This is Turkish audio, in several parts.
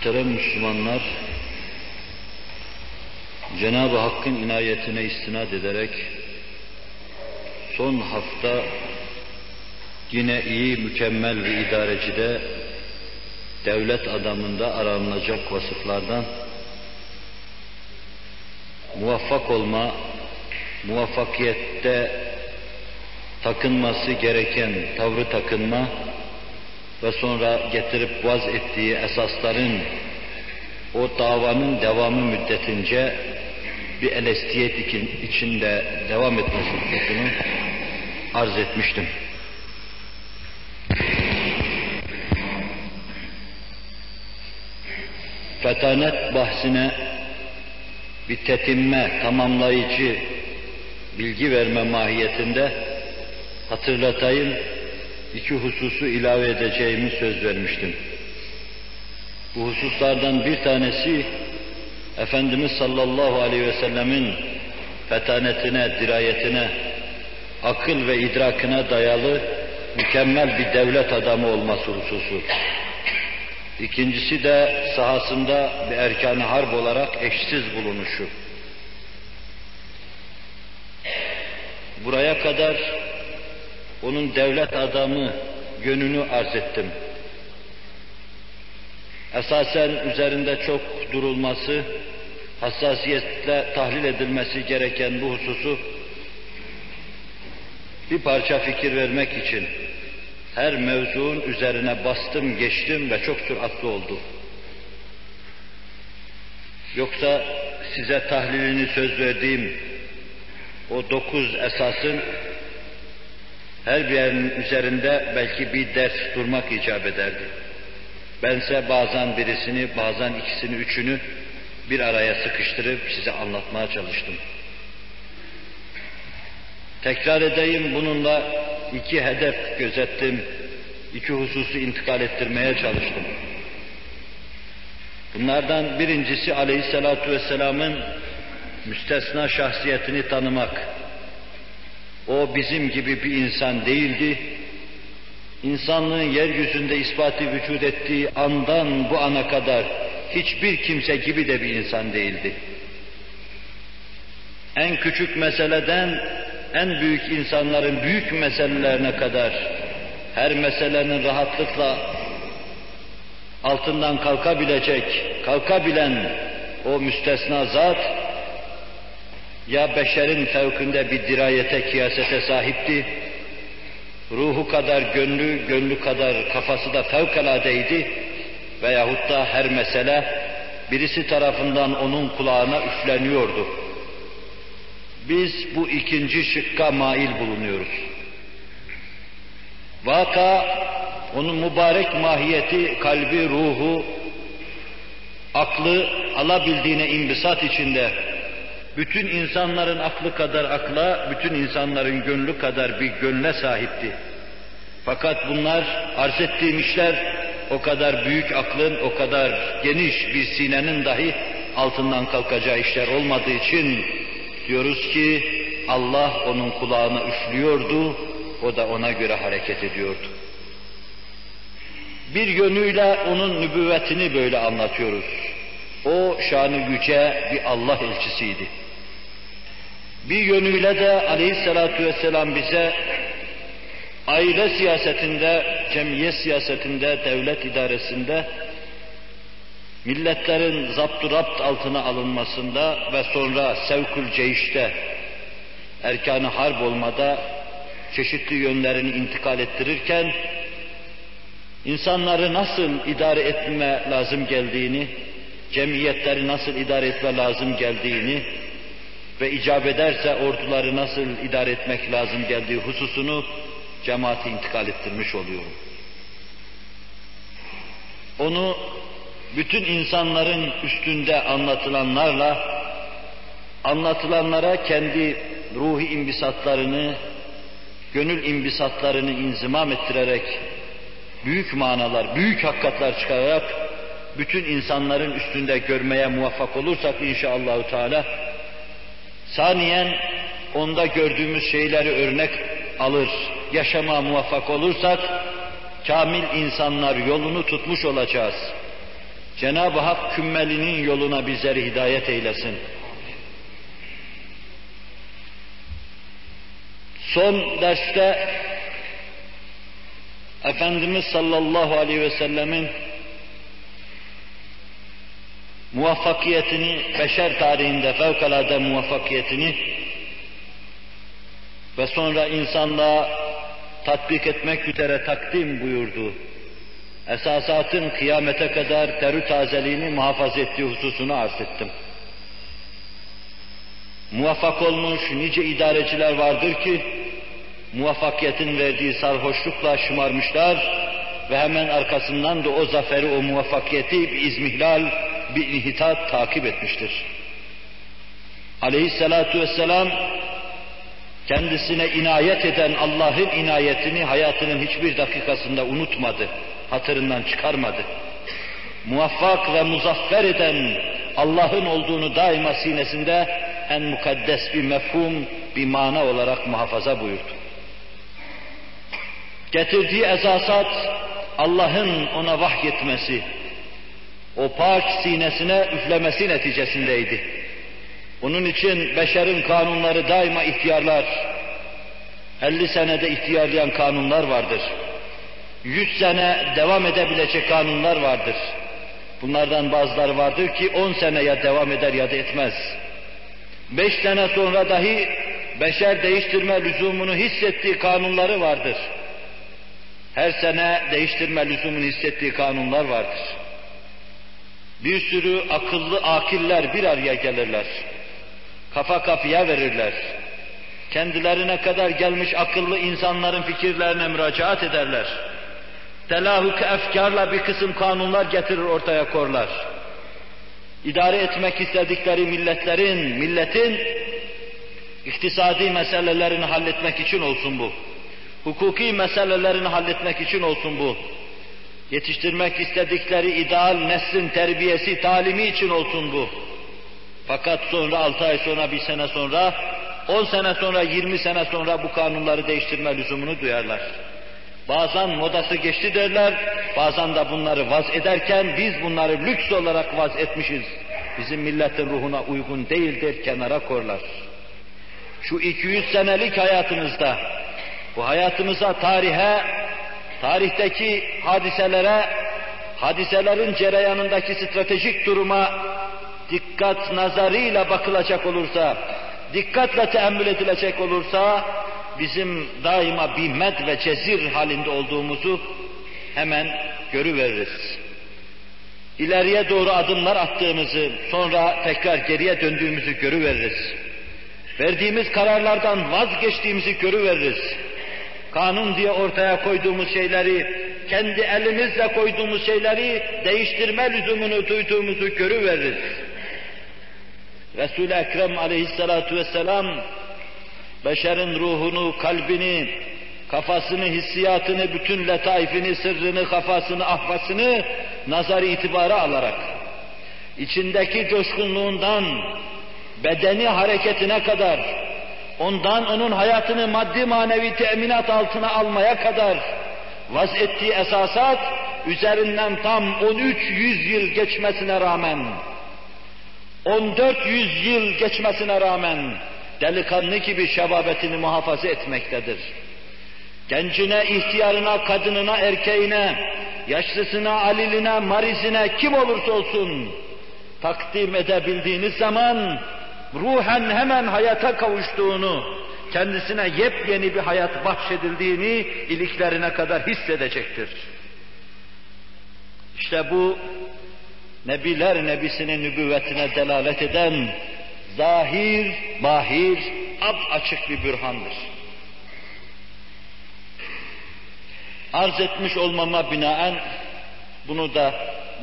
Muhterem Müslümanlar, Cenab-ı Hakk'ın inayetine istinad ederek son hafta yine iyi, mükemmel bir idarecide devlet adamında aranılacak vasıflardan muvaffak olma, muvaffakiyette takınması gereken tavrı takınma ve sonra getirip vaz ettiği esasların o davanın devamı müddetince bir elestiyet içinde devam etmesi hususunu arz etmiştim. Fetanet bahsine bir tetinme, tamamlayıcı bilgi verme mahiyetinde hatırlatayım, iki hususu ilave edeceğimi söz vermiştim. Bu hususlardan bir tanesi Efendimiz sallallahu aleyhi ve sellemin fetanetine, dirayetine, akıl ve idrakine dayalı mükemmel bir devlet adamı olması hususu. İkincisi de sahasında bir erkan harp olarak eşsiz bulunuşu. Buraya kadar onun devlet adamı yönünü arz ettim. Esasen üzerinde çok durulması, hassasiyetle tahlil edilmesi gereken bu hususu bir parça fikir vermek için her mevzuun üzerine bastım, geçtim ve çok süratli oldu. Yoksa size tahlilini söz verdiğim o dokuz esasın her birinin üzerinde belki bir ders durmak icap ederdi. Bense bazen birisini, bazen ikisini, üçünü bir araya sıkıştırıp size anlatmaya çalıştım. Tekrar edeyim bununla iki hedef gözettim, iki hususu intikal ettirmeye çalıştım. Bunlardan birincisi aleyhissalatu vesselamın müstesna şahsiyetini tanımak. O bizim gibi bir insan değildi. İnsanlığın yeryüzünde ispatı vücut ettiği andan bu ana kadar hiçbir kimse gibi de bir insan değildi. En küçük meseleden en büyük insanların büyük meselelerine kadar her meselenin rahatlıkla altından kalkabilecek, kalkabilen o müstesna zat ya beşerin fevkinde bir dirayete, kıyasete sahipti, ruhu kadar gönlü, gönlü kadar kafası da fevkaladeydi veyahut da her mesele birisi tarafından onun kulağına üfleniyordu. Biz bu ikinci şıkka mail bulunuyoruz. Vaka, onun mübarek mahiyeti, kalbi, ruhu, aklı alabildiğine imbisat içinde, bütün insanların aklı kadar akla, bütün insanların gönlü kadar bir gönle sahipti. Fakat bunlar arz ettiğim işler o kadar büyük aklın, o kadar geniş bir sinenin dahi altından kalkacağı işler olmadığı için diyoruz ki Allah onun kulağına üflüyordu, o da ona göre hareket ediyordu. Bir yönüyle onun nübüvvetini böyle anlatıyoruz. O şanı yüce bir Allah elçisiydi. Bir yönüyle de aleyhissalatu vesselam bize aile siyasetinde, cemiyet siyasetinde, devlet idaresinde milletlerin zaptu rapt altına alınmasında ve sonra sevkül ceyişte, erkanı harp olmada çeşitli yönlerini intikal ettirirken insanları nasıl idare etme lazım geldiğini, cemiyetleri nasıl idare etme lazım geldiğini ve icap ederse orduları nasıl idare etmek lazım geldiği hususunu cemaati intikal ettirmiş oluyorum. Onu bütün insanların üstünde anlatılanlarla anlatılanlara kendi ruhi imbisatlarını, gönül imbisatlarını inzimam ettirerek büyük manalar, büyük hakikatler çıkararak bütün insanların üstünde görmeye muvaffak olursak inşallahü teala saniyen onda gördüğümüz şeyleri örnek alır, yaşama muvaffak olursak kamil insanlar yolunu tutmuş olacağız. Cenab-ı Hak kümmelinin yoluna bizleri hidayet eylesin. Son derste Efendimiz sallallahu aleyhi ve sellemin muvaffakiyetini, beşer tarihinde fevkalade muvaffakiyetini ve sonra insanlığa tatbik etmek üzere takdim buyurdu. Esasatın kıyamete kadar terü tazeliğini muhafaza ettiği hususunu arz ettim. Muvaffak olmuş nice idareciler vardır ki, muvaffakiyetin verdiği sarhoşlukla şımarmışlar ve hemen arkasından da o zaferi, o muvaffakiyeti bir izmihlal, bir inhitat takip etmiştir. Aleyhissalatu vesselam kendisine inayet eden Allah'ın inayetini hayatının hiçbir dakikasında unutmadı, hatırından çıkarmadı. Muvaffak ve muzaffer eden Allah'ın olduğunu daima sinesinde en mukaddes bir mefhum, bir mana olarak muhafaza buyurdu. Getirdiği esasat Allah'ın ona vahyetmesi, o pak sinesine üflemesi neticesindeydi. Bunun için beşerin kanunları daima ihtiyarlar. 50 senede ihtiyarlayan kanunlar vardır. 100 sene devam edebilecek kanunlar vardır. Bunlardan bazıları vardır ki 10 sene ya devam eder ya da etmez. 5 sene sonra dahi beşer değiştirme lüzumunu hissettiği kanunları vardır. Her sene değiştirme lüzumunu hissettiği kanunlar vardır. Bir sürü akıllı akiller bir araya gelirler. Kafa kafaya verirler. Kendilerine kadar gelmiş akıllı insanların fikirlerine müracaat ederler. Telahuk efkarla bir kısım kanunlar getirir ortaya korlar. İdare etmek istedikleri milletlerin, milletin iktisadi meselelerini halletmek için olsun bu. Hukuki meselelerini halletmek için olsun bu yetiştirmek istedikleri ideal neslin terbiyesi, talimi için olsun bu. Fakat sonra altı ay sonra, bir sene sonra, on sene sonra, yirmi sene sonra bu kanunları değiştirme lüzumunu duyarlar. Bazen modası geçti derler, bazen de bunları vaz ederken biz bunları lüks olarak vaz etmişiz. Bizim milletin ruhuna uygun değildir, kenara korlar. Şu 200 senelik hayatımızda, bu hayatımıza, tarihe, tarihteki hadiselere, hadiselerin cereyanındaki stratejik duruma dikkat nazarıyla bakılacak olursa, dikkatle teemmül edilecek olursa, bizim daima bir med ve cezir halinde olduğumuzu hemen görüveririz. İleriye doğru adımlar attığımızı, sonra tekrar geriye döndüğümüzü görüveririz. Verdiğimiz kararlardan vazgeçtiğimizi görüveririz kanun diye ortaya koyduğumuz şeyleri, kendi elimizle koyduğumuz şeyleri değiştirme lüzumunu duyduğumuzu görüveririz. Resul-i Ekrem aleyhissalatu vesselam, beşerin ruhunu, kalbini, kafasını, hissiyatını, bütün letaifini, sırrını, kafasını, ahvasını nazar itibara alarak, içindeki coşkunluğundan, bedeni hareketine kadar, ondan onun hayatını maddi manevi teminat altına almaya kadar vaz ettiği esasat üzerinden tam 13 yüz yıl geçmesine rağmen 14 yüz yıl geçmesine rağmen delikanlı gibi şebabetini muhafaza etmektedir. Gencine, ihtiyarına, kadınına, erkeğine, yaşlısına, aliline, marizine kim olursa olsun takdim edebildiğiniz zaman ruhen hemen hayata kavuştuğunu, kendisine yepyeni bir hayat bahşedildiğini iliklerine kadar hissedecektir. İşte bu Nebiler Nebisi'nin nübüvvetine delalet eden zahir, bahir, ab açık bir bürhandır. Arz etmiş olmama binaen bunu da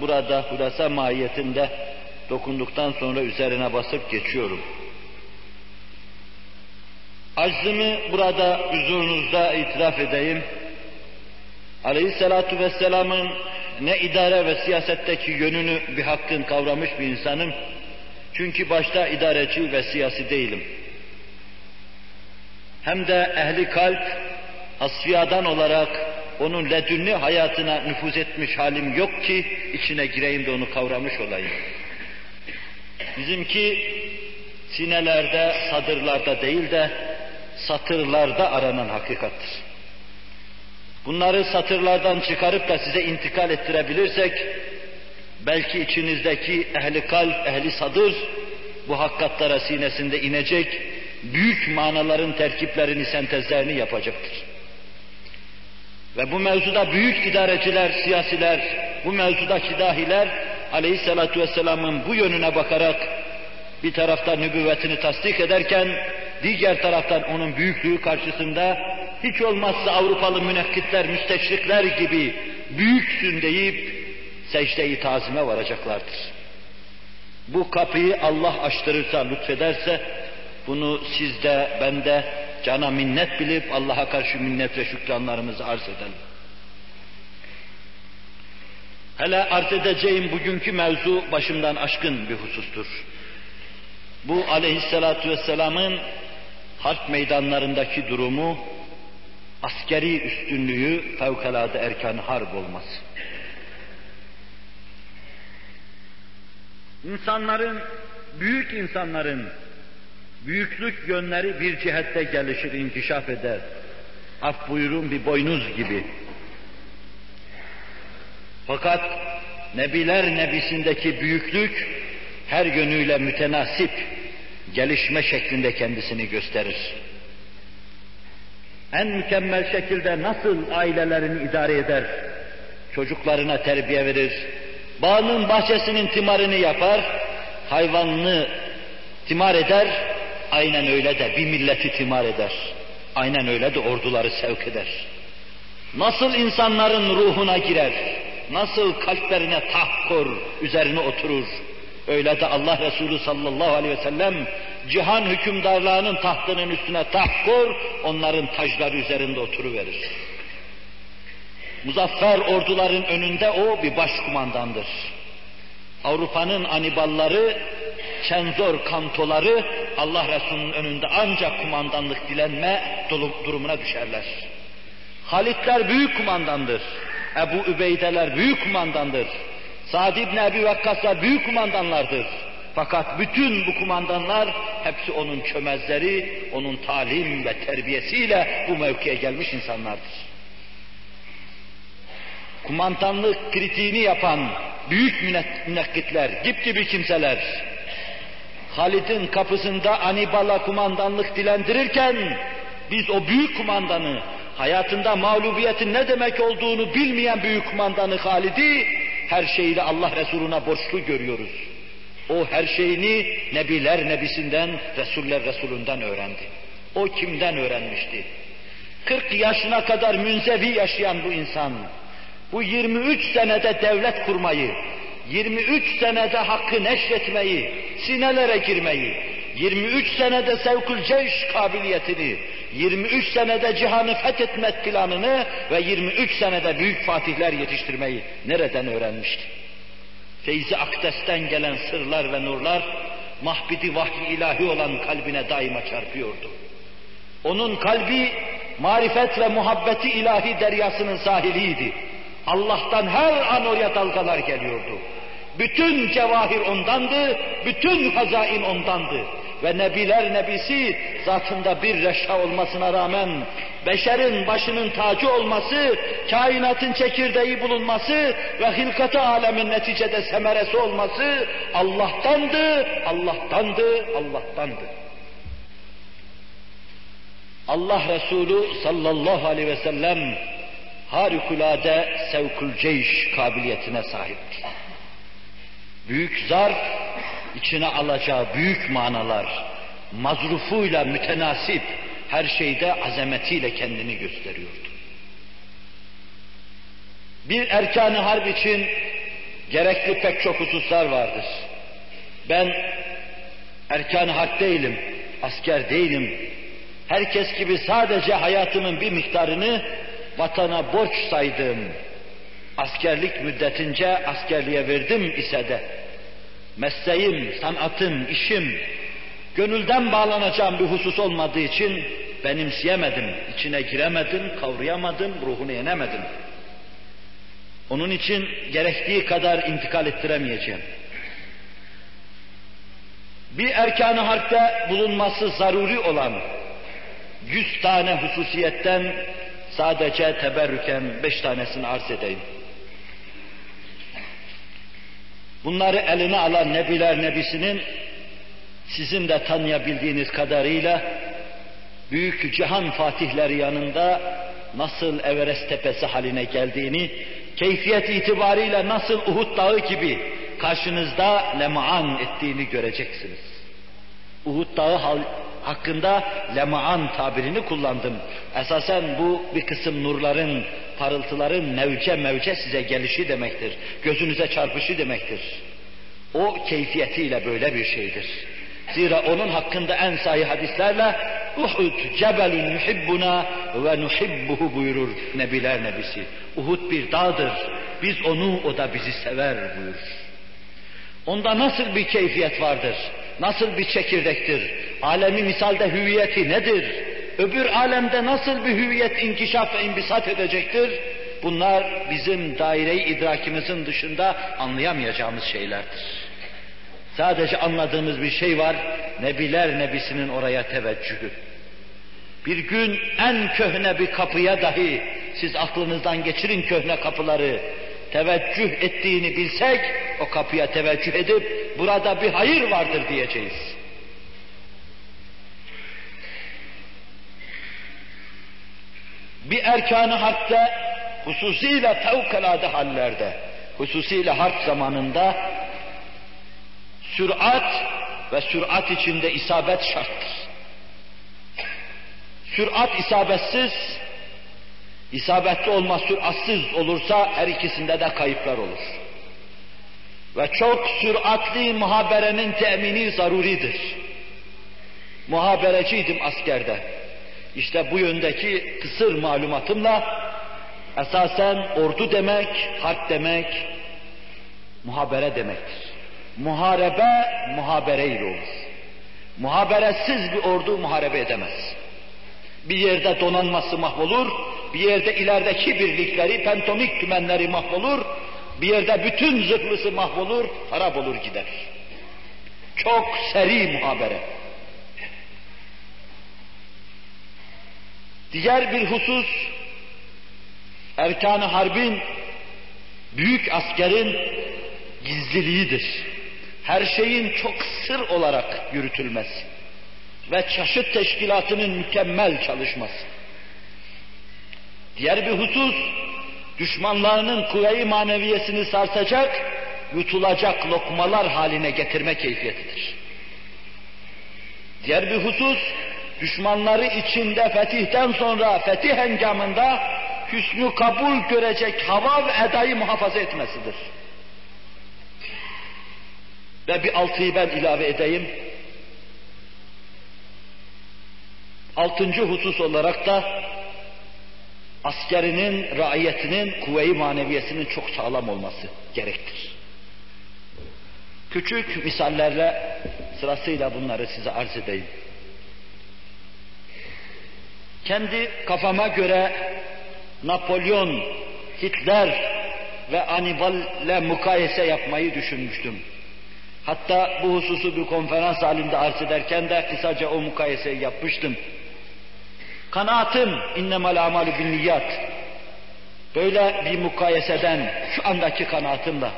burada hurasa mahiyetinde dokunduktan sonra üzerine basıp geçiyorum. Aczımı burada huzurunuzda itiraf edeyim. Aleyhissalatu vesselamın ne idare ve siyasetteki yönünü bir hakkın kavramış bir insanım. Çünkü başta idareci ve siyasi değilim. Hem de ehli kalp, asfiyadan olarak onun ledünni hayatına nüfuz etmiş halim yok ki içine gireyim de onu kavramış olayım. Bizimki sinelerde, sadırlarda değil de satırlarda aranan hakikattir. Bunları satırlardan çıkarıp da size intikal ettirebilirsek, belki içinizdeki ehli kalp, ehli sadır bu hakikatlara sinesinde inecek, büyük manaların terkiplerini, sentezlerini yapacaktır. Ve bu mevzuda büyük idareciler, siyasiler, bu mevzudaki dahiler aleyhissalatu vesselamın bu yönüne bakarak bir taraftan nübüvvetini tasdik ederken diğer taraftan onun büyüklüğü karşısında hiç olmazsa Avrupalı münekkitler, müsteşrikler gibi büyüksün deyip secde-i tazime varacaklardır. Bu kapıyı Allah açtırırsa, lütfederse bunu sizde, bende cana minnet bilip Allah'a karşı minnet ve şükranlarımızı arz edelim. Hele arz edeceğim bugünkü mevzu başımdan aşkın bir husustur. Bu aleyhissalatu vesselamın harp meydanlarındaki durumu, askeri üstünlüğü, fevkalade erkan harp olması. İnsanların, büyük insanların büyüklük yönleri bir cihette gelişir, inkişaf eder. Af buyurun bir boynuz gibi. Fakat Nebiler Nebisindeki büyüklük her yönüyle mütenasip, gelişme şeklinde kendisini gösterir. En mükemmel şekilde nasıl ailelerini idare eder, çocuklarına terbiye verir, bağının bahçesinin timarını yapar, hayvanını timar eder, aynen öyle de bir milleti timar eder. Aynen öyle de orduları sevk eder. Nasıl insanların ruhuna girer, nasıl kalplerine tahkur üzerine oturur, öyle de Allah Resulü sallallahu aleyhi ve sellem cihan hükümdarlığının tahtının üstüne tahkur, onların tacları üzerinde oturuverir. Muzaffer orduların önünde o bir başkumandandır. Avrupa'nın anibalları, çenzor kantoları Allah Resulü'nün önünde ancak kumandanlık dilenme durumuna düşerler. Halitler büyük kumandandır. Ebu Übeydeler büyük kumandandır. Sa'd ibn Ebi Vakkaslar büyük kumandanlardır. Fakat bütün bu kumandanlar hepsi onun çömezleri, onun talim ve terbiyesiyle bu mevkiye gelmiş insanlardır. Kumandanlık kritiğini yapan büyük münekkitler, dip gibi kimseler, Halid'in kapısında Anibal'a kumandanlık dilendirirken, biz o büyük kumandanı, hayatında mağlubiyetin ne demek olduğunu bilmeyen büyük kumandanı Halid'i, her şeyiyle Allah Resulüne borçlu görüyoruz. O her şeyini Nebiler Nebisinden, Resuller Resulünden öğrendi. O kimden öğrenmişti? 40 yaşına kadar münzevi yaşayan bu insan, bu 23 senede devlet kurmayı, 23 senede hakkı neşretmeyi, sinelere girmeyi, 23 senede sevkül ceyş kabiliyetini, 23 senede cihanı fethetme planını ve 23 senede büyük fatihler yetiştirmeyi nereden öğrenmişti? Feyzi Akdes'ten gelen sırlar ve nurlar mahbidi vahyi ilahi olan kalbine daima çarpıyordu. Onun kalbi marifet ve muhabbeti ilahi deryasının sahiliydi. Allah'tan her an oraya dalgalar geliyordu. Bütün cevahir ondandı, bütün hazain ondandı. Ve nebiler nebisi zatında bir reşha olmasına rağmen beşerin başının tacı olması, kainatın çekirdeği bulunması ve hilkatı alemin neticede semeresi olması Allah'tandı, Allah'tandı, Allah'tandı. Allah Resulü sallallahu aleyhi ve sellem harikulade sevkül ceyş kabiliyetine sahipti. Büyük zarf, içine alacağı büyük manalar, mazrufuyla mütenasip her şeyde azametiyle kendini gösteriyordu. Bir erkanı harp için gerekli pek çok hususlar vardır. Ben erkan harp değilim, asker değilim. Herkes gibi sadece hayatımın bir miktarını vatana borç saydım. Askerlik müddetince askerliğe verdim ise de mesleğim, sanatım, işim, gönülden bağlanacağım bir husus olmadığı için benimseyemedim, içine giremedim, kavrayamadım, ruhunu yenemedim. Onun için gerektiği kadar intikal ettiremeyeceğim. Bir erkan-ı harpte bulunması zaruri olan yüz tane hususiyetten sadece teberrüken beş tanesini arz edeyim. Bunları eline alan Nebiler Nebisi'nin sizin de tanıyabildiğiniz kadarıyla büyük cihan fatihleri yanında nasıl Everest tepesi haline geldiğini, keyfiyet itibariyle nasıl Uhud dağı gibi karşınızda lemaan ettiğini göreceksiniz. Uhud dağı hakkında lemaan tabirini kullandım. Esasen bu bir kısım nurların, parıltıların mevce mevce size gelişi demektir. Gözünüze çarpışı demektir. O keyfiyetiyle böyle bir şeydir. Zira onun hakkında en sahih hadislerle Uhud cebelun nuhibbuna ve nuhibbuhu buyurur Nebiler Nebisi. Uhud bir dağdır. Biz onu, o da bizi sever buyurur. Onda nasıl bir keyfiyet vardır? Nasıl bir çekirdektir? Alemi misalde hüviyeti nedir? Öbür alemde nasıl bir hüviyet inkişaf ve imbisat edecektir? Bunlar bizim daire-i idrakimizin dışında anlayamayacağımız şeylerdir. Sadece anladığımız bir şey var, Nebiler Nebisi'nin oraya teveccühü. Bir gün en köhne bir kapıya dahi siz aklınızdan geçirin köhne kapıları, teveccüh ettiğini bilsek o kapıya teveccüh edip burada bir hayır vardır diyeceğiz. Bir erkanı harpte hususiyle fevkalade hallerde, hususiyle harp zamanında sürat ve sürat içinde isabet şarttır. Sürat isabetsiz, isabetli olma süratsız olursa her ikisinde de kayıplar olur. Ve çok süratli muhaberenin temini zaruridir. Muhabereciydim askerde. İşte bu yöndeki kısır malumatımla esasen ordu demek, harp demek, muhabere demektir. Muharebe, muhabereyle olur. Muhaberesiz bir ordu muharebe edemez. Bir yerde donanması mahvolur, bir yerde ilerideki birlikleri, pentomik tümenleri mahvolur, bir yerde bütün zırhlısı mahvolur, harap olur gider. Çok seri muhabere. Diğer bir husus, erkan-ı harbin, büyük askerin gizliliğidir. Her şeyin çok sır olarak yürütülmesi ve çeşit teşkilatının mükemmel çalışması. Diğer bir husus, düşmanlarının kuvve-i maneviyesini sarsacak, yutulacak lokmalar haline getirme keyfiyetidir. Diğer bir husus, düşmanları içinde fetihten sonra fetih hengamında hüsnü kabul görecek hava ve edayı muhafaza etmesidir. Ve bir altıyı ben ilave edeyim. Altıncı husus olarak da askerinin, raiyetinin, kuvve-i maneviyesinin çok sağlam olması gerektir. Küçük misallerle sırasıyla bunları size arz edeyim. Kendi kafama göre Napolyon, Hitler ve Anibal'le mukayese yapmayı düşünmüştüm. Hatta bu hususu bir konferans halinde arz ederken de kısaca o mukayeseyi yapmıştım. Kanaatim innemal amalu bin niyat. Böyle bir mukayeseden şu andaki kanaatimle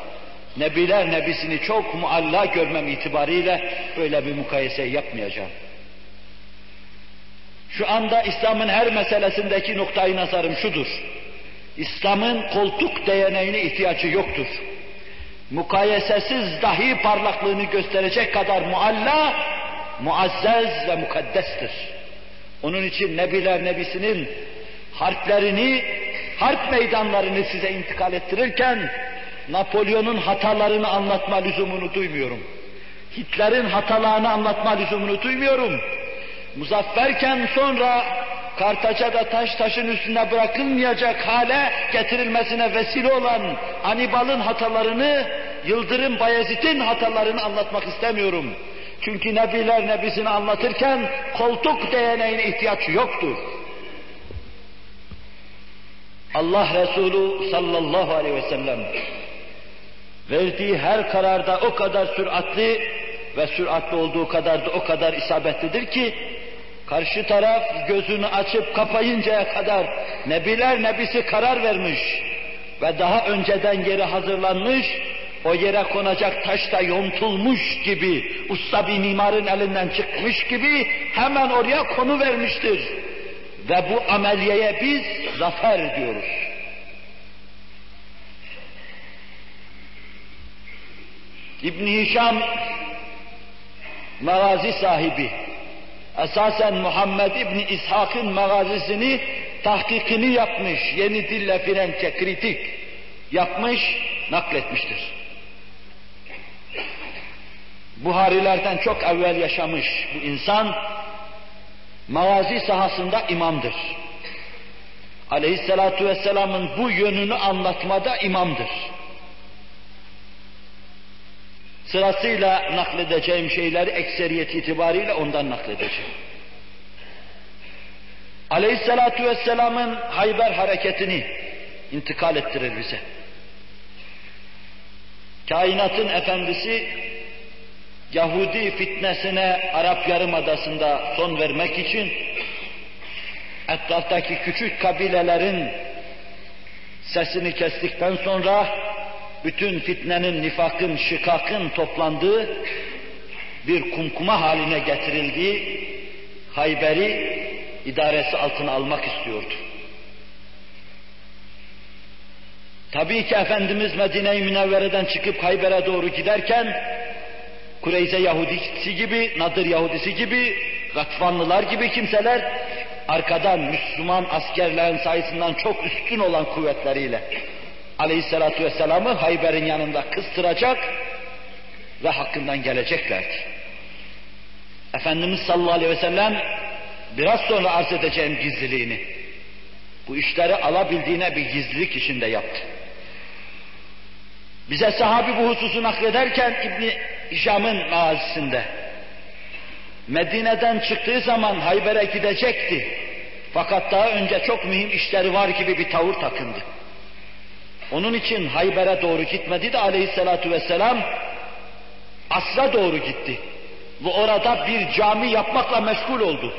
Nebiler Nebisini çok mualla görmem itibariyle böyle bir mukayese yapmayacağım. Şu anda İslam'ın her meselesindeki noktayı nazarım şudur. İslam'ın koltuk değeneğine ihtiyacı yoktur. Mukayesesiz dahi parlaklığını gösterecek kadar mualla, muazzez ve mukaddestir. Onun için Nebiler Nebisi'nin harplerini, harp meydanlarını size intikal ettirirken Napolyon'un hatalarını anlatma lüzumunu duymuyorum. Hitler'in hatalarını anlatma lüzumunu duymuyorum. Muzafferken sonra Kartaca'da taş taşın üstünde bırakılmayacak hale getirilmesine vesile olan Anibal'ın hatalarını, Yıldırım Bayezid'in hatalarını anlatmak istemiyorum. Çünkü Nebiler Nebisini anlatırken koltuk değneğine ihtiyaç yoktur. Allah Resulü sallallahu aleyhi ve sellem verdiği her kararda o kadar süratli ve süratli olduğu kadar da o kadar isabetlidir ki karşı taraf gözünü açıp kapayıncaya kadar Nebiler Nebisi karar vermiş ve daha önceden yeri hazırlanmış, o yere konacak taş da yontulmuş gibi, usta bir mimarın elinden çıkmış gibi hemen oraya konu vermiştir. Ve bu ameliyeye biz zafer diyoruz. İbn Hişam magazi sahibi. Esasen Muhammed İbni İshak'ın magazisini tahkikini yapmış, yeni dille Frenkçe kritik yapmış, nakletmiştir. Buharilerden çok evvel yaşamış bu insan, magazi sahasında imamdır. Aleyhisselatu vesselamın bu yönünü anlatmada imamdır. Sırasıyla nakledeceğim şeyleri ekseriyet itibariyle ondan nakledeceğim. Aleyhissalatu vesselamın Hayber hareketini intikal ettirir bize. Kainatın efendisi Yahudi fitnesine Arap Yarımadası'nda son vermek için etraftaki küçük kabilelerin sesini kestikten sonra bütün fitnenin, nifakın, şikakın toplandığı bir kumkuma haline getirildiği Hayber'i idaresi altına almak istiyordu. Tabii ki Efendimiz Medine-i Münevvere'den çıkıp Hayber'e doğru giderken Kureyze Yahudisi gibi, Nadir Yahudisi gibi, Gatfanlılar gibi kimseler arkadan Müslüman askerlerin sayısından çok üstün olan kuvvetleriyle Aleyhisselatü Vesselam'ı Hayber'in yanında kıstıracak ve hakkından geleceklerdi. Efendimiz sallallahu aleyhi ve sellem biraz sonra arz edeceğim gizliliğini bu işleri alabildiğine bir gizlilik içinde yaptı. Bize sahabi bu hususu naklederken İbni Hişam'ın mazisinde Medine'den çıktığı zaman Hayber'e gidecekti. Fakat daha önce çok mühim işleri var gibi bir tavır takındı. Onun için Hayber'e doğru gitmedi de aleyhissalatu vesselam asra doğru gitti. Ve orada bir cami yapmakla meşgul oldu.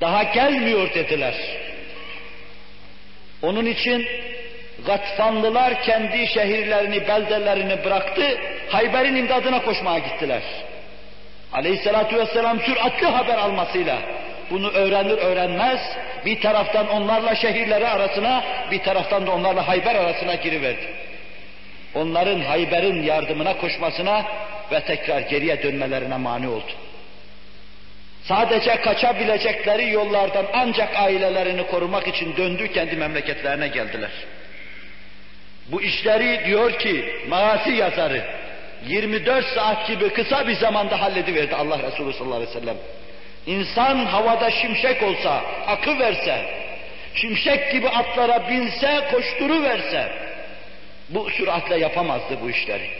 Daha gelmiyor dediler. Onun için Gatfanlılar kendi şehirlerini, beldelerini bıraktı, Hayber'in imdadına koşmaya gittiler. Aleyhissalatu vesselam süratli haber almasıyla bunu öğrenir öğrenmez bir taraftan onlarla şehirleri arasına bir taraftan da onlarla Hayber arasına giriverdi. Onların Hayber'in yardımına koşmasına ve tekrar geriye dönmelerine mani oldu. Sadece kaçabilecekleri yollardan ancak ailelerini korumak için döndü kendi memleketlerine geldiler. Bu işleri diyor ki Mağasi yazarı 24 saat gibi kısa bir zamanda hallediverdi Allah Resulü sallallahu aleyhi ve sellem. İnsan havada şimşek olsa, akı verse, şimşek gibi atlara binse, koşturu verse, bu süratle yapamazdı bu işleri.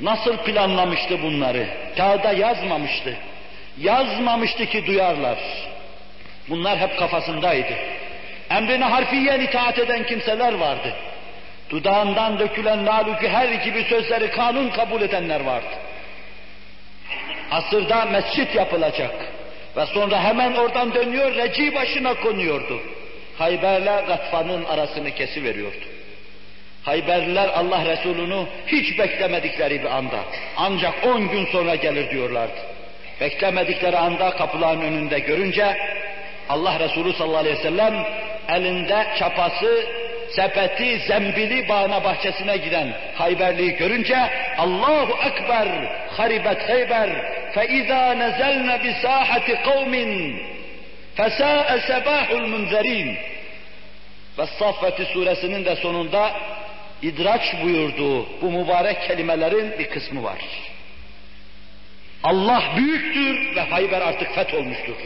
Nasıl planlamıştı bunları? Kağıda yazmamıştı. Yazmamıştı ki duyarlar. Bunlar hep kafasındaydı. Emrine harfiyen itaat eden kimseler vardı. Dudağından dökülen lalükü her gibi sözleri kanun kabul edenler vardı asırda mescit yapılacak. Ve sonra hemen oradan dönüyor, reci başına konuyordu. Hayber'le Gatfan'ın arasını kesiveriyordu. Hayberliler Allah Resulü'nü hiç beklemedikleri bir anda, ancak on gün sonra gelir diyorlardı. Beklemedikleri anda kapıların önünde görünce, Allah Resulü sallallahu aleyhi ve sellem elinde çapası, sepeti, zembili bağına bahçesine giden Hayberli'yi görünce Allahu Ekber, haribet Hayber, fe izâ nezelne bi sâhati kavmin fesâe sebâhul munzerin. Ve Saffeti suresinin de sonunda idraç buyurduğu bu mübarek kelimelerin bir kısmı var. Allah büyüktür ve Hayber artık fetholmuştur.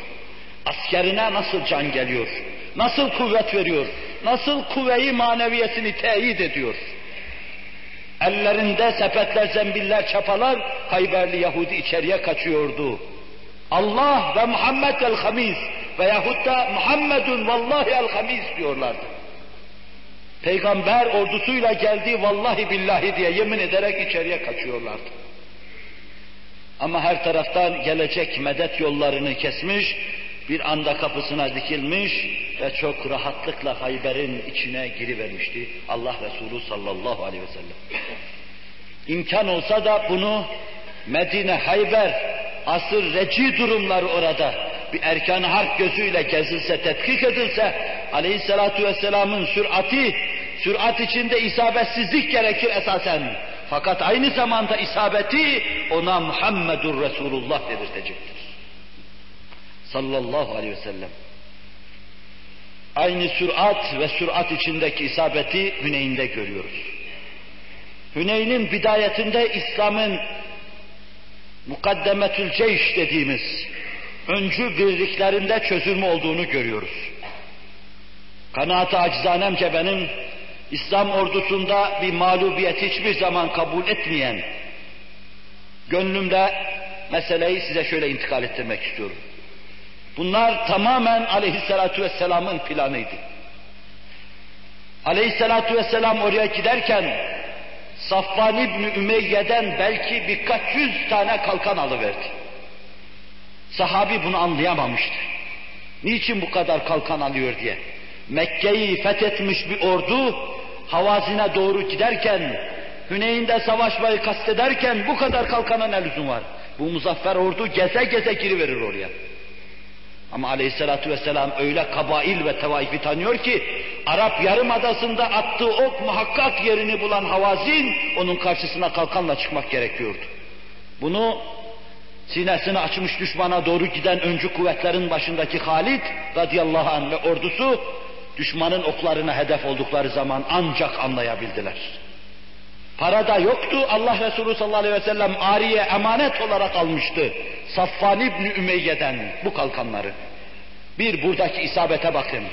Askerine nasıl can geliyor? Nasıl kuvvet veriyor, nasıl kuvveyi maneviyesini teyit ediyor. Ellerinde sepetler, zembiller, çapalar, Hayberli Yahudi içeriye kaçıyordu. Allah ve Muhammed el Hamis veyahut da Muhammedun vallahi el Hamis diyorlardı. Peygamber ordusuyla geldi vallahi billahi diye yemin ederek içeriye kaçıyorlardı. Ama her taraftan gelecek medet yollarını kesmiş, bir anda kapısına dikilmiş ve çok rahatlıkla Hayber'in içine girivermişti Allah Resulü sallallahu aleyhi ve sellem. İmkan olsa da bunu Medine, Hayber, asır reci durumları orada bir erkan harp gözüyle gezilse, tetkik edilse aleyhissalatu vesselamın sürati, sürat içinde isabetsizlik gerekir esasen. Fakat aynı zamanda isabeti ona Muhammedur Resulullah dedirtecektir. Sallallahu aleyhi ve sellem. Aynı sürat ve sürat içindeki isabeti Hüneyn'de görüyoruz. Hüneyn'in bidayetinde İslam'ın mukaddemetül ceyş dediğimiz öncü birliklerinde çözülme olduğunu görüyoruz. Kanaat-ı acizanemce benim İslam ordusunda bir mağlubiyet hiçbir zaman kabul etmeyen gönlümde meseleyi size şöyle intikal ettirmek istiyorum. Bunlar tamamen aleyhissalatu vesselamın planıydı. Aleyhissalatu vesselam oraya giderken Safvan İbni Ümeyye'den belki birkaç yüz tane kalkan alıverdi. Sahabi bunu anlayamamıştı. Niçin bu kadar kalkan alıyor diye. Mekke'yi fethetmiş bir ordu Havazine doğru giderken, Hüneyn'de savaşmayı kastederken bu kadar kalkana ne lüzum var? Bu muzaffer ordu geze geze giriverir oraya. Ama aleyhissalatu vesselam öyle kabail ve tevaifi tanıyor ki Arap Yarımadası'nda attığı ok muhakkak yerini bulan Havazin onun karşısına kalkanla çıkmak gerekiyordu. Bunu sinesini açmış düşmana doğru giden öncü kuvvetlerin başındaki Halid radıyallahu anh ve ordusu düşmanın oklarına hedef oldukları zaman ancak anlayabildiler. Para da yoktu. Allah Resulü sallallahu aleyhi ve sellem Ariye emanet olarak almıştı. Safvan İbni Ümeyye'den bu kalkanları. Bir buradaki isabete bakın.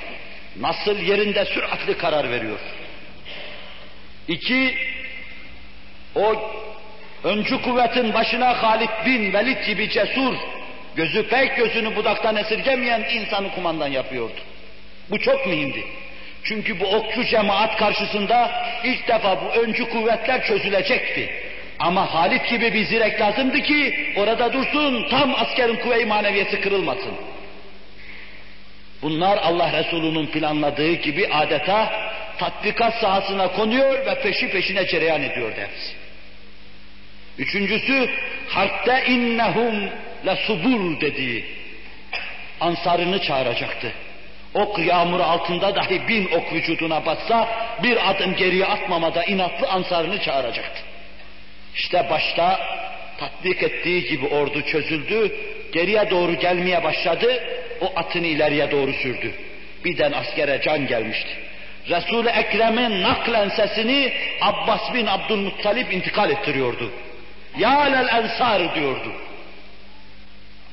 Nasıl yerinde süratli karar veriyor. İki, o öncü kuvvetin başına Halid bin Velid gibi cesur, gözü pek gözünü budaktan esirgemeyen insanı kumandan yapıyordu. Bu çok mühimdi. Çünkü bu okçu cemaat karşısında ilk defa bu öncü kuvvetler çözülecekti. Ama Halit gibi bir zirek lazımdı ki orada dursun tam askerin kuvve-i maneviyesi kırılmasın. Bunlar Allah Resulü'nün planladığı gibi adeta tatbikat sahasına konuyor ve peşi peşine cereyan ediyordu hepsi. Üçüncüsü harpte innehum la subur dediği ansarını çağıracaktı. Ok yağmuru altında dahi bin ok vücuduna batsa bir adım geriye atmamada inatlı ansarını çağıracaktı. İşte başta tatbik ettiği gibi ordu çözüldü, geriye doğru gelmeye başladı, o atını ileriye doğru sürdü. Birden askere can gelmişti. Resul-i Ekrem'in naklen sesini Abbas bin Abdülmuttalip intikal ettiriyordu. Ya lel ensar diyordu.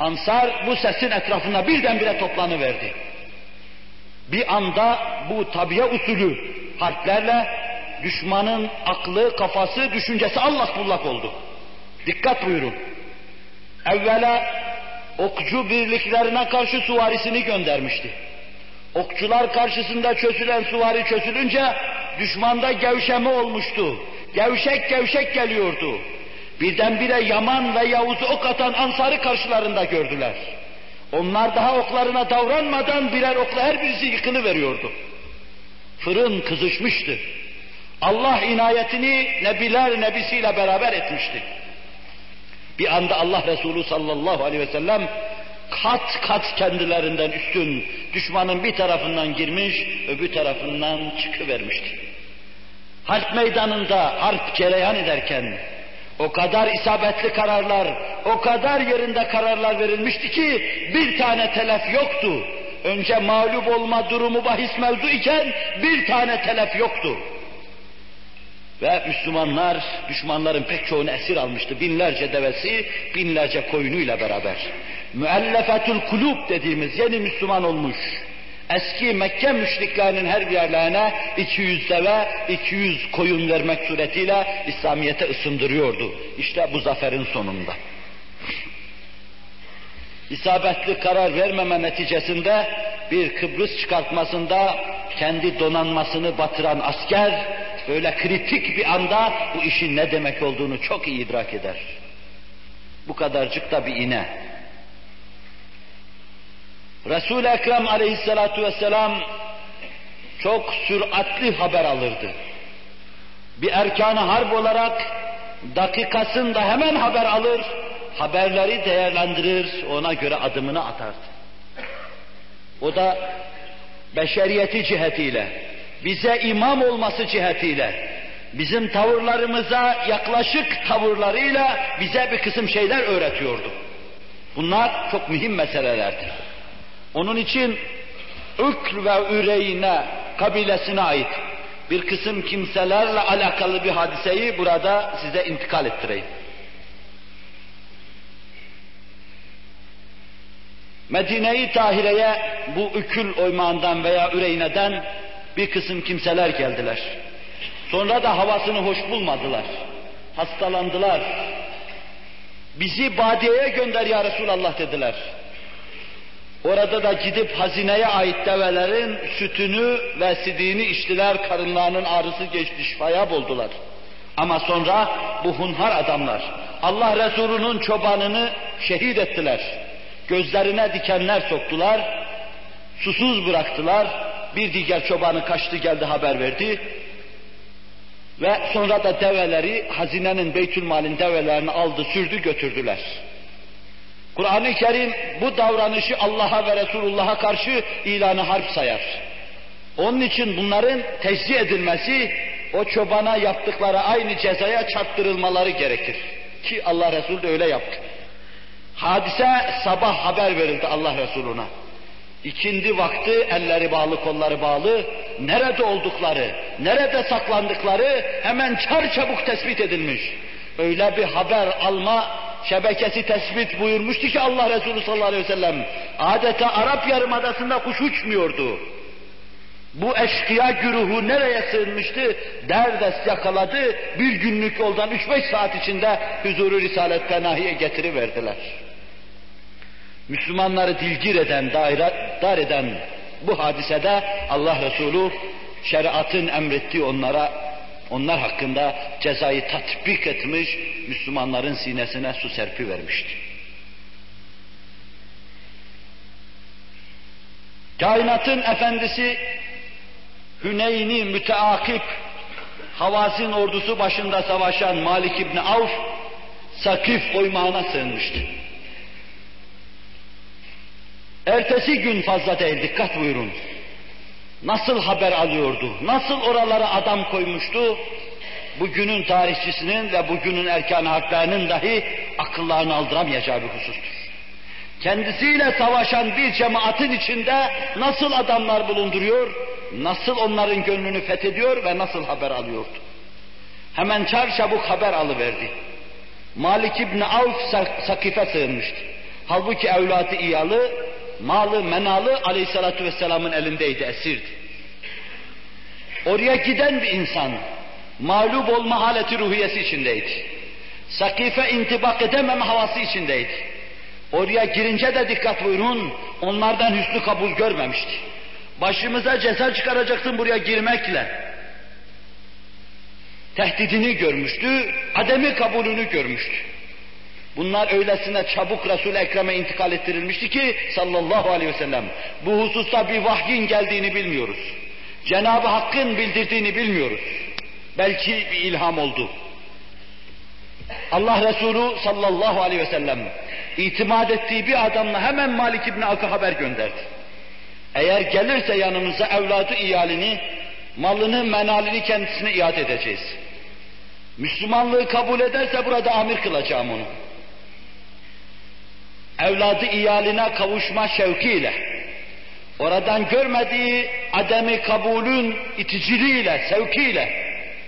Ansar bu sesin etrafında birdenbire toplanıverdi. Bir anda bu tabiye usulü harplerle düşmanın aklı, kafası, düşüncesi allak bullak oldu. Dikkat buyurun. Evvela okçu birliklerine karşı suvarisini göndermişti. Okçular karşısında çözülen suvari çözülünce düşmanda gevşeme olmuştu. Gevşek gevşek geliyordu. Birdenbire Yaman ve Yavuz'u ok atan Ansar'ı karşılarında gördüler. Onlar daha oklarına davranmadan birer okla her birisi yıkılı veriyordu. Fırın kızışmıştı. Allah inayetini nebiler nebisiyle beraber etmişti. Bir anda Allah Resulü sallallahu aleyhi ve sellem kat kat kendilerinden üstün düşmanın bir tarafından girmiş, öbür tarafından çıkıvermişti. Harp meydanında harp cereyan ederken o kadar isabetli kararlar, o kadar yerinde kararlar verilmişti ki bir tane telef yoktu. Önce mağlup olma durumu bahis mevzu iken bir tane telef yoktu. Ve Müslümanlar düşmanların pek çoğunu esir almıştı. Binlerce devesi, binlerce koyunuyla beraber. Müellefetül kulub dediğimiz yeni Müslüman olmuş. Eski Mekke müşriklerinin her yerlerine 200 deve, 200 koyun vermek suretiyle İslamiyet'e ısındırıyordu. İşte bu zaferin sonunda. İsabetli karar vermeme neticesinde bir Kıbrıs çıkartmasında kendi donanmasını batıran asker böyle kritik bir anda bu işin ne demek olduğunu çok iyi idrak eder. Bu kadarcık da bir ine. Resul-i Ekrem aleyhissalatu vesselam çok süratli haber alırdı. Bir erkan harp olarak dakikasında hemen haber alır, haberleri değerlendirir, ona göre adımını atar. O da beşeriyeti cihetiyle, bize imam olması cihetiyle, bizim tavırlarımıza yaklaşık tavırlarıyla bize bir kısım şeyler öğretiyordu. Bunlar çok mühim meselelerdir. Onun için Ükr ve Üreyne kabilesine ait bir kısım kimselerle alakalı bir hadiseyi burada size intikal ettireyim. Medine-i Tahire'ye bu Ükül oymağından veya Üreyne'den bir kısım kimseler geldiler. Sonra da havasını hoş bulmadılar. Hastalandılar. Bizi Badiye'ye gönder ya Resulallah dediler. Orada da gidip hazineye ait develerin sütünü ve sidiğini içtiler, karınlarının ağrısı geçti, şifaya buldular. Ama sonra bu hunhar adamlar Allah Resulü'nün çobanını şehit ettiler. Gözlerine dikenler soktular, susuz bıraktılar. Bir diğer çobanı kaçtı geldi haber verdi. Ve sonra da develeri hazinenin Beytülmal'in develerini aldı sürdü götürdüler. Kur'an-ı Kerim bu davranışı Allah'a ve Resulullah'a karşı ilanı harp sayar. Onun için bunların tecziye edilmesi, o çobana yaptıkları aynı cezaya çarptırılmaları gerekir. Ki Allah Resulü de öyle yaptı. Hadise sabah haber verildi Allah Resuluna. İkindi vakti elleri bağlı kolları bağlı, nerede oldukları, nerede saklandıkları hemen çarçabuk tespit edilmiş. Öyle bir haber alma şebekesi tespit buyurmuştu ki Allah Resulü sallallahu aleyhi ve sellem adeta Arap Yarımadası'nda kuş uçmuyordu. Bu eşkıya güruhu nereye sığınmıştı? Derdest yakaladı, bir günlük yoldan üç beş saat içinde huzuru Risalet Penahi'ye getiriverdiler. Müslümanları dilgir eden, daire, dar eden bu hadisede Allah Resulü şeriatın emrettiği onlara onlar hakkında cezayı tatbik etmiş, Müslümanların sinesine su serpi vermişti. Kainatın efendisi Hüneyni müteakip Havazin ordusu başında savaşan Malik İbni Avf Sakif oymağına sığınmıştı. Ertesi gün fazla değil dikkat buyurun. Nasıl haber alıyordu? Nasıl oralara adam koymuştu? Bugünün tarihçisinin ve bugünün erkan harplerinin dahi akıllarını aldıramayacağı bir husustur. Kendisiyle savaşan bir cemaatin içinde nasıl adamlar bulunduruyor, nasıl onların gönlünü fethediyor ve nasıl haber alıyordu. Hemen çarçabuk haber alıverdi. Malik İbni Avf Sakif'e sığınmıştı. Halbuki evladı iyalı, malı menalı aleyhissalatu vesselamın elindeydi, esirdi. Oraya giden bir insan, mağlup olma haleti ruhiyesi içindeydi. Sakife intibak edememe havası içindeydi. Oraya girince de dikkat buyurun, onlardan hüsnü kabul görmemişti. Başımıza ceza çıkaracaksın buraya girmekle. Tehdidini görmüştü, ademi kabulünü görmüştü. Bunlar öylesine çabuk Resul-i Ekrem'e intikal ettirilmişti ki sallallahu aleyhi ve sellem bu hususta bir vahyin geldiğini bilmiyoruz. Cenab-ı Hakk'ın bildirdiğini bilmiyoruz. Belki bir ilham oldu. Allah Resulü sallallahu aleyhi ve sellem itimat ettiği bir adamla hemen Malik İbni Ak'a haber gönderdi. Eğer gelirse yanımıza evladı iyalini, malını, menalini kendisine iade edeceğiz. Müslümanlığı kabul ederse burada amir kılacağım onu. Evladı iyaline kavuşma şevkiyle, oradan görmediği ademi kabulün iticiliğiyle, sevkiyle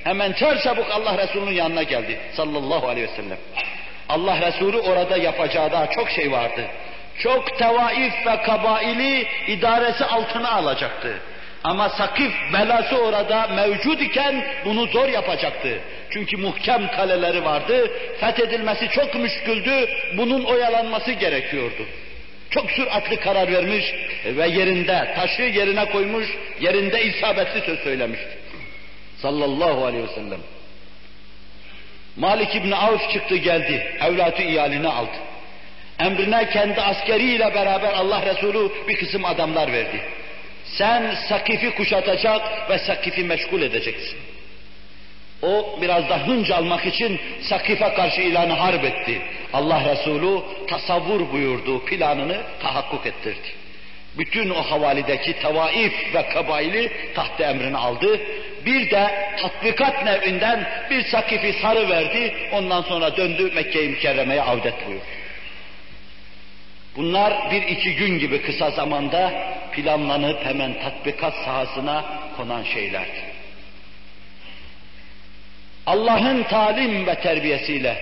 hemen çarçabuk Allah Resulü'nün yanına geldi sallallahu aleyhi ve sellem. Allah Resulü orada yapacağı daha çok şey vardı. çok tevaif ve kabaili idaresi altına alacaktı. Ama Sakif belası orada mevcud iken bunu zor yapacaktı. Çünkü muhkem kaleleri vardı, fethedilmesi çok müşküldü, bunun oyalanması gerekiyordu. Çok süratli karar vermiş ve yerinde, taşı yerine koymuş, yerinde isabetli söz söylemişti. Sallallahu aleyhi ve sellem. Malik İbni Avf çıktı geldi, evlatı iyalini aldı. Emrine kendi askeriyle beraber Allah Resulü bir kısım adamlar verdi. Sen Sakif'i kuşatacak ve Sakif'i meşgul edeceksin. O biraz da hınç almak için Sakif'e karşı ilanı harp etti. Allah Resulü tasavvur buyurdu, planını tahakkuk ettirdi. Bütün o havalideki tavaif ve kabaili taht emrini aldı. Bir de tatbikat nevinden bir Sakif'i sarı verdi. Ondan sonra döndü Mekke-i Mükerreme'ye avdet buyurdu. Bunlar bir iki gün gibi kısa zamanda planlanıp hemen tatbikat sahasına konan şeylerdi. Allah'ın talim ve terbiyesiyle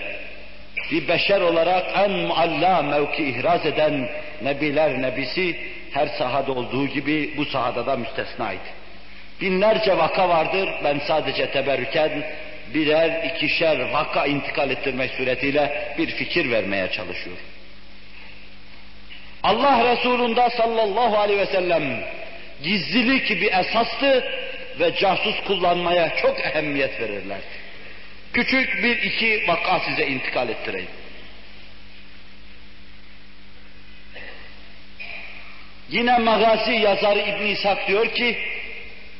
bir beşer olarak en mualla mevki ihraz eden nebiler nebisi her sahada olduğu gibi bu sahada da müstesnaydı. Binlerce vaka vardır, ben sadece teberrüken birer ikişer vaka intikal ettirmek suretiyle bir fikir vermeye çalışıyorum. Allah Resulü'nde sallallahu aleyhi ve sellem gizlilik bir esastı ve casus kullanmaya çok ehemmiyet verirlerdi. Küçük bir iki vaka size intikal ettireyim. Yine Magazi yazarı İbn İshak diyor ki,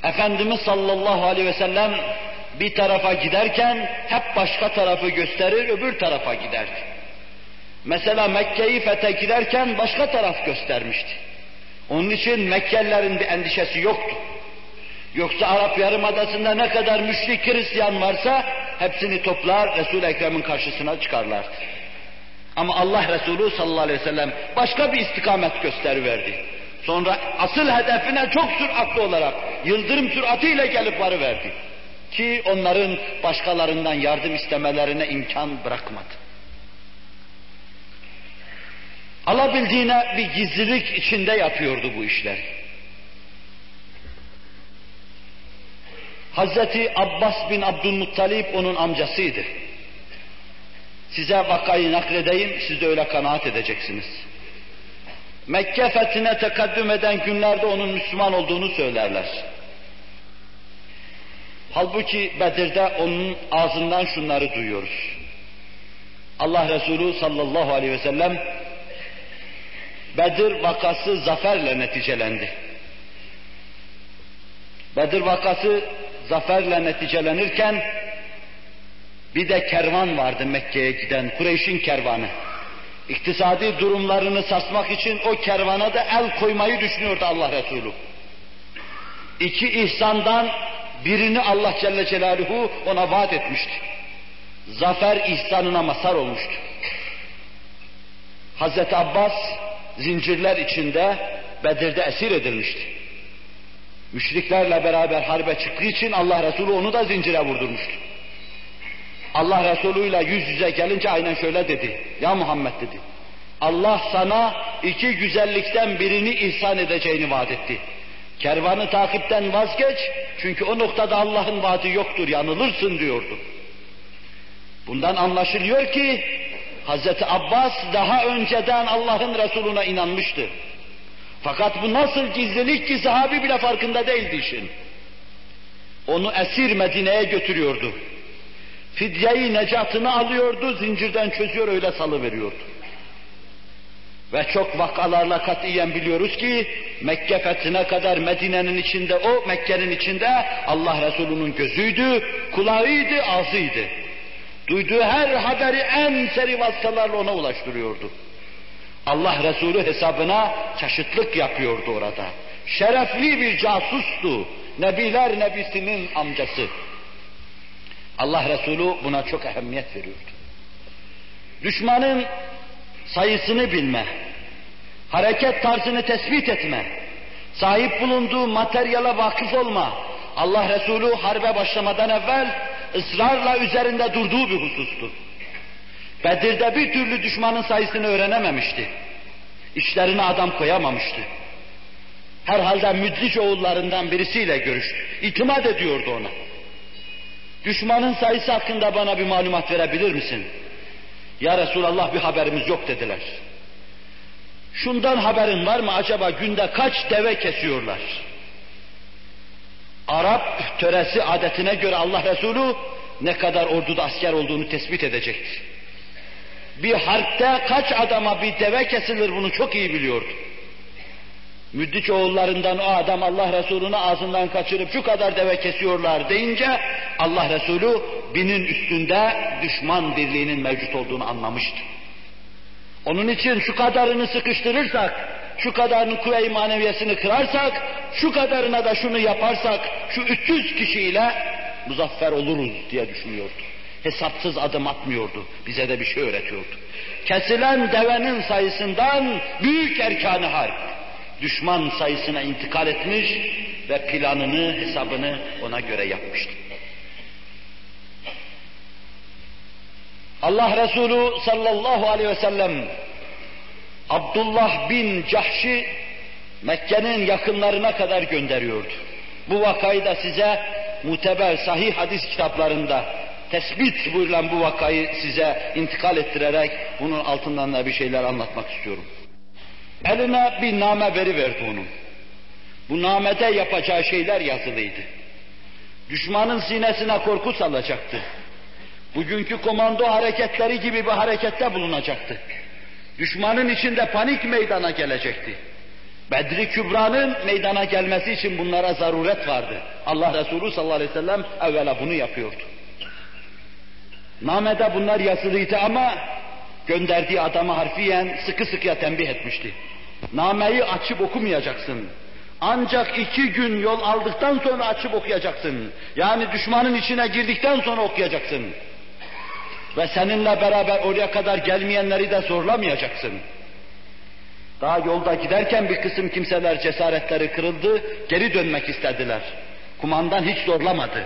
Efendimiz sallallahu aleyhi ve sellem bir tarafa giderken hep başka tarafı gösterir, öbür tarafa giderdi. Mesela Mekke'yi fethe giderken başka taraf göstermişti. Onun için Mekkelilerin bir endişesi yoktu. Yoksa Arap Yarımadası'nda ne kadar müşrik Hristiyan varsa hepsini toplar Resul-i Ekrem'in karşısına çıkarlardı. Ama Allah Resulü sallallahu aleyhi ve sellem başka bir istikamet gösteriverdi. Sonra asıl hedefine çok süratli olarak yıldırım süratiyle gelip varıverdi. Ki onların başkalarından yardım istemelerine imkan bırakmadı. Alabildiğine bir gizlilik içinde yapıyordu bu işler. Hazreti Abbas bin Abdülmuttalip onun amcasıydı. Size vakayı nakledeyim, siz de öyle kanaat edeceksiniz. Mekke fethine tekaddüm eden günlerde onun Müslüman olduğunu söylerler. Halbuki Bedir'de onun ağzından şunları duyuyoruz. Allah Resulü sallallahu aleyhi ve sellem Bedir vakası zaferle neticelendi. Bedir vakası zaferle neticelenirken bir de kervan vardı Mekke'ye giden Kureyş'in kervanı. İktisadi durumlarını sarsmak için o kervana da el koymayı düşünüyordu Allah Resulü. İki ihsandan birini Allah Celle Celaluhu ona vaat etmişti. Zafer ihsanına mazhar olmuştu. Hazreti Abbas zincirler içinde Bedir'de esir edilmişti. Müşriklerle beraber harbe çıktığı için Allah Resulü onu da zincire vurdurmuştu. Allah Resulü ile yüz yüze gelince aynen şöyle dedi. Ya Muhammed dedi. Allah sana iki güzellikten birini ihsan edeceğini vaat etti. Kervanı takipten vazgeç çünkü o noktada Allah'ın vaadi yoktur yanılırsın diyordu. Bundan anlaşılıyor ki Hazreti Abbas daha önceden Allah'ın Resuluna inanmıştı. Fakat bu nasıl gizlilik ki sahabi bile farkında değildi işin. Onu esir Medine'ye götürüyordu. Fidyeyi necatını alıyordu, zincirden çözüyor öyle salı veriyordu. Ve çok vakalarla katiyen biliyoruz ki Mekke fethine kadar Medine'nin içinde o, Mekke'nin içinde Allah Resulü'nün gözüydü, kulağıydı, ağzıydı. Duyduğu her haberi en seri vasıtalarla ona ulaştırıyordu. Allah Resulü hesabına çeşitlik yapıyordu orada. Şerefli bir casustu. Nebiler nebisinin amcası. Allah Resulü buna çok ehemmiyet veriyordu. Düşmanın sayısını bilme, hareket tarzını tespit etme, sahip bulunduğu materyale vakıf olma, Allah Resulü harbe başlamadan evvel ısrarla üzerinde durduğu bir husustu. Bedir'de bir türlü düşmanın sayısını öğrenememişti. İşlerine adam koyamamıştı. Herhalde müdriç oğullarından birisiyle görüştü. İtimat ediyordu ona. Düşmanın sayısı hakkında bana bir malumat verebilir misin? Ya Resulallah bir haberimiz yok dediler. Şundan haberin var mı acaba günde kaç deve kesiyorlar? Arap töresi adetine göre Allah Resulü ne kadar orduda asker olduğunu tespit edecekti. Bir harpte kaç adama bir deve kesilir bunu çok iyi biliyordu. Müddiç oğullarından o adam Allah Resulü'nü ağzından kaçırıp şu kadar deve kesiyorlar deyince Allah Resulü binin üstünde düşman birliğinin mevcut olduğunu anlamıştı. Onun için şu kadarını sıkıştırırsak, şu kadarını kuvve-i maneviyesini kırarsak, şu kadarına da şunu yaparsak, şu 300 kişiyle muzaffer oluruz diye düşünüyordu. Hesapsız adım atmıyordu, bize de bir şey öğretiyordu. Kesilen devenin sayısından büyük erkanı harp, düşman sayısına intikal etmiş ve planını, hesabını ona göre yapmıştı. Allah Resulü sallallahu aleyhi ve sellem Abdullah bin Cahş'i Mekke'nin yakınlarına kadar gönderiyordu. Bu vakayı da size muteber sahih hadis kitaplarında tespit buyurulan bu vakayı size intikal ettirerek bunun altından da bir şeyler anlatmak istiyorum. Eline bir name veri verdi onun. Bu namede yapacağı şeyler yazılıydı. Düşmanın sinesine korku salacaktı. Bugünkü komando hareketleri gibi bir harekette bulunacaktı. Düşmanın içinde panik meydana gelecekti. Bedri Kübra'nın meydana gelmesi için bunlara zaruret vardı. Allah Resulü sallallahu aleyhi ve sellem evvela bunu yapıyordu. Namede bunlar yazılıydı ama gönderdiği adamı harfiyen sıkı sıkıya tembih etmişti. Nameyi açıp okumayacaksın. Ancak iki gün yol aldıktan sonra açıp okuyacaksın. Yani düşmanın içine girdikten sonra okuyacaksın. Ve seninle beraber oraya kadar gelmeyenleri de zorlamayacaksın. Daha yolda giderken bir kısım kimseler cesaretleri kırıldı, geri dönmek istediler. Kumandan hiç zorlamadı.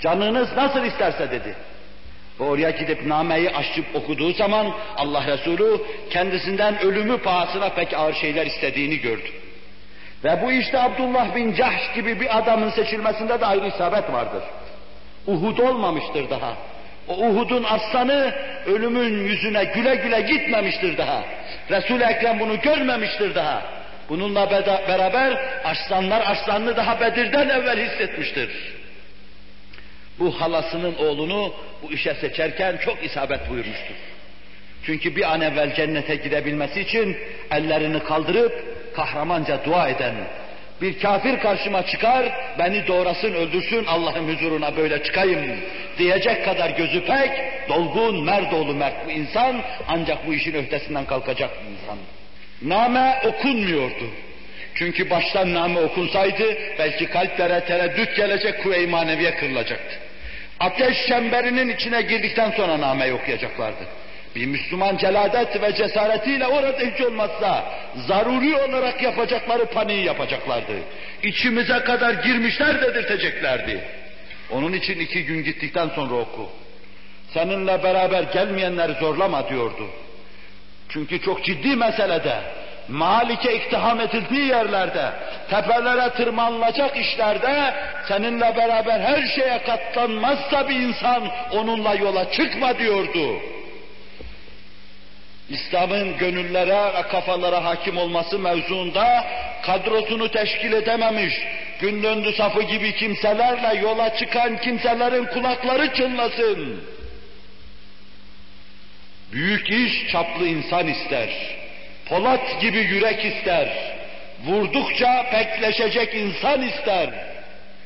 Canınız nasıl isterse dedi. Ve oraya gidip nameyi açıp okuduğu zaman Allah Resulü kendisinden ölümü pahasına pek ağır şeyler istediğini gördü. Ve bu işte Abdullah bin Cahş gibi bir adamın seçilmesinde de ayrı isabet vardır. Uhud olmamıştır daha. O Uhud'un aslanı ölümün yüzüne güle güle gitmemiştir daha. Resul-i Ekrem bunu görmemiştir daha. Bununla beraber aslanlar aslanını daha Bedir'den evvel hissetmiştir. Bu halasının oğlunu bu işe seçerken çok isabet buyurmuştur. Çünkü bir an evvel cennete gidebilmesi için ellerini kaldırıp kahramanca dua eden, bir kafir karşıma çıkar, beni doğrasın öldürsün Allah'ın huzuruna böyle çıkayım diyecek kadar gözü pek, dolgun, merdoğlu mert bu insan, ancak bu işin öhtesinden kalkacak bir insan. Name okunmuyordu. Çünkü baştan name okunsaydı belki kalplere tereddüt gelecek, kuvve-i maneviye kırılacaktı. Ateş çemberinin içine girdikten sonra nameyi okuyacaklardı. Bir Müslüman celadet ve cesaretiyle orada hiç olmazsa zaruri olarak yapacakları paniği yapacaklardı. İçimize kadar girmişler dedirteceklerdi. Onun için iki gün gittikten sonra oku. Seninle beraber gelmeyenleri zorlama diyordu. Çünkü çok ciddi meselede, Malike iktiham edildiği yerlerde, tepelere tırmanılacak işlerde seninle beraber her şeye katlanmazsa bir insan onunla yola çıkma diyordu. İslam'ın gönüllere ve kafalara hakim olması mevzuunda kadrosunu teşkil edememiş, gün döndü safı gibi kimselerle yola çıkan kimselerin kulakları çınlasın. Büyük iş çaplı insan ister. Polat gibi yürek ister. Vurdukça pekleşecek insan ister.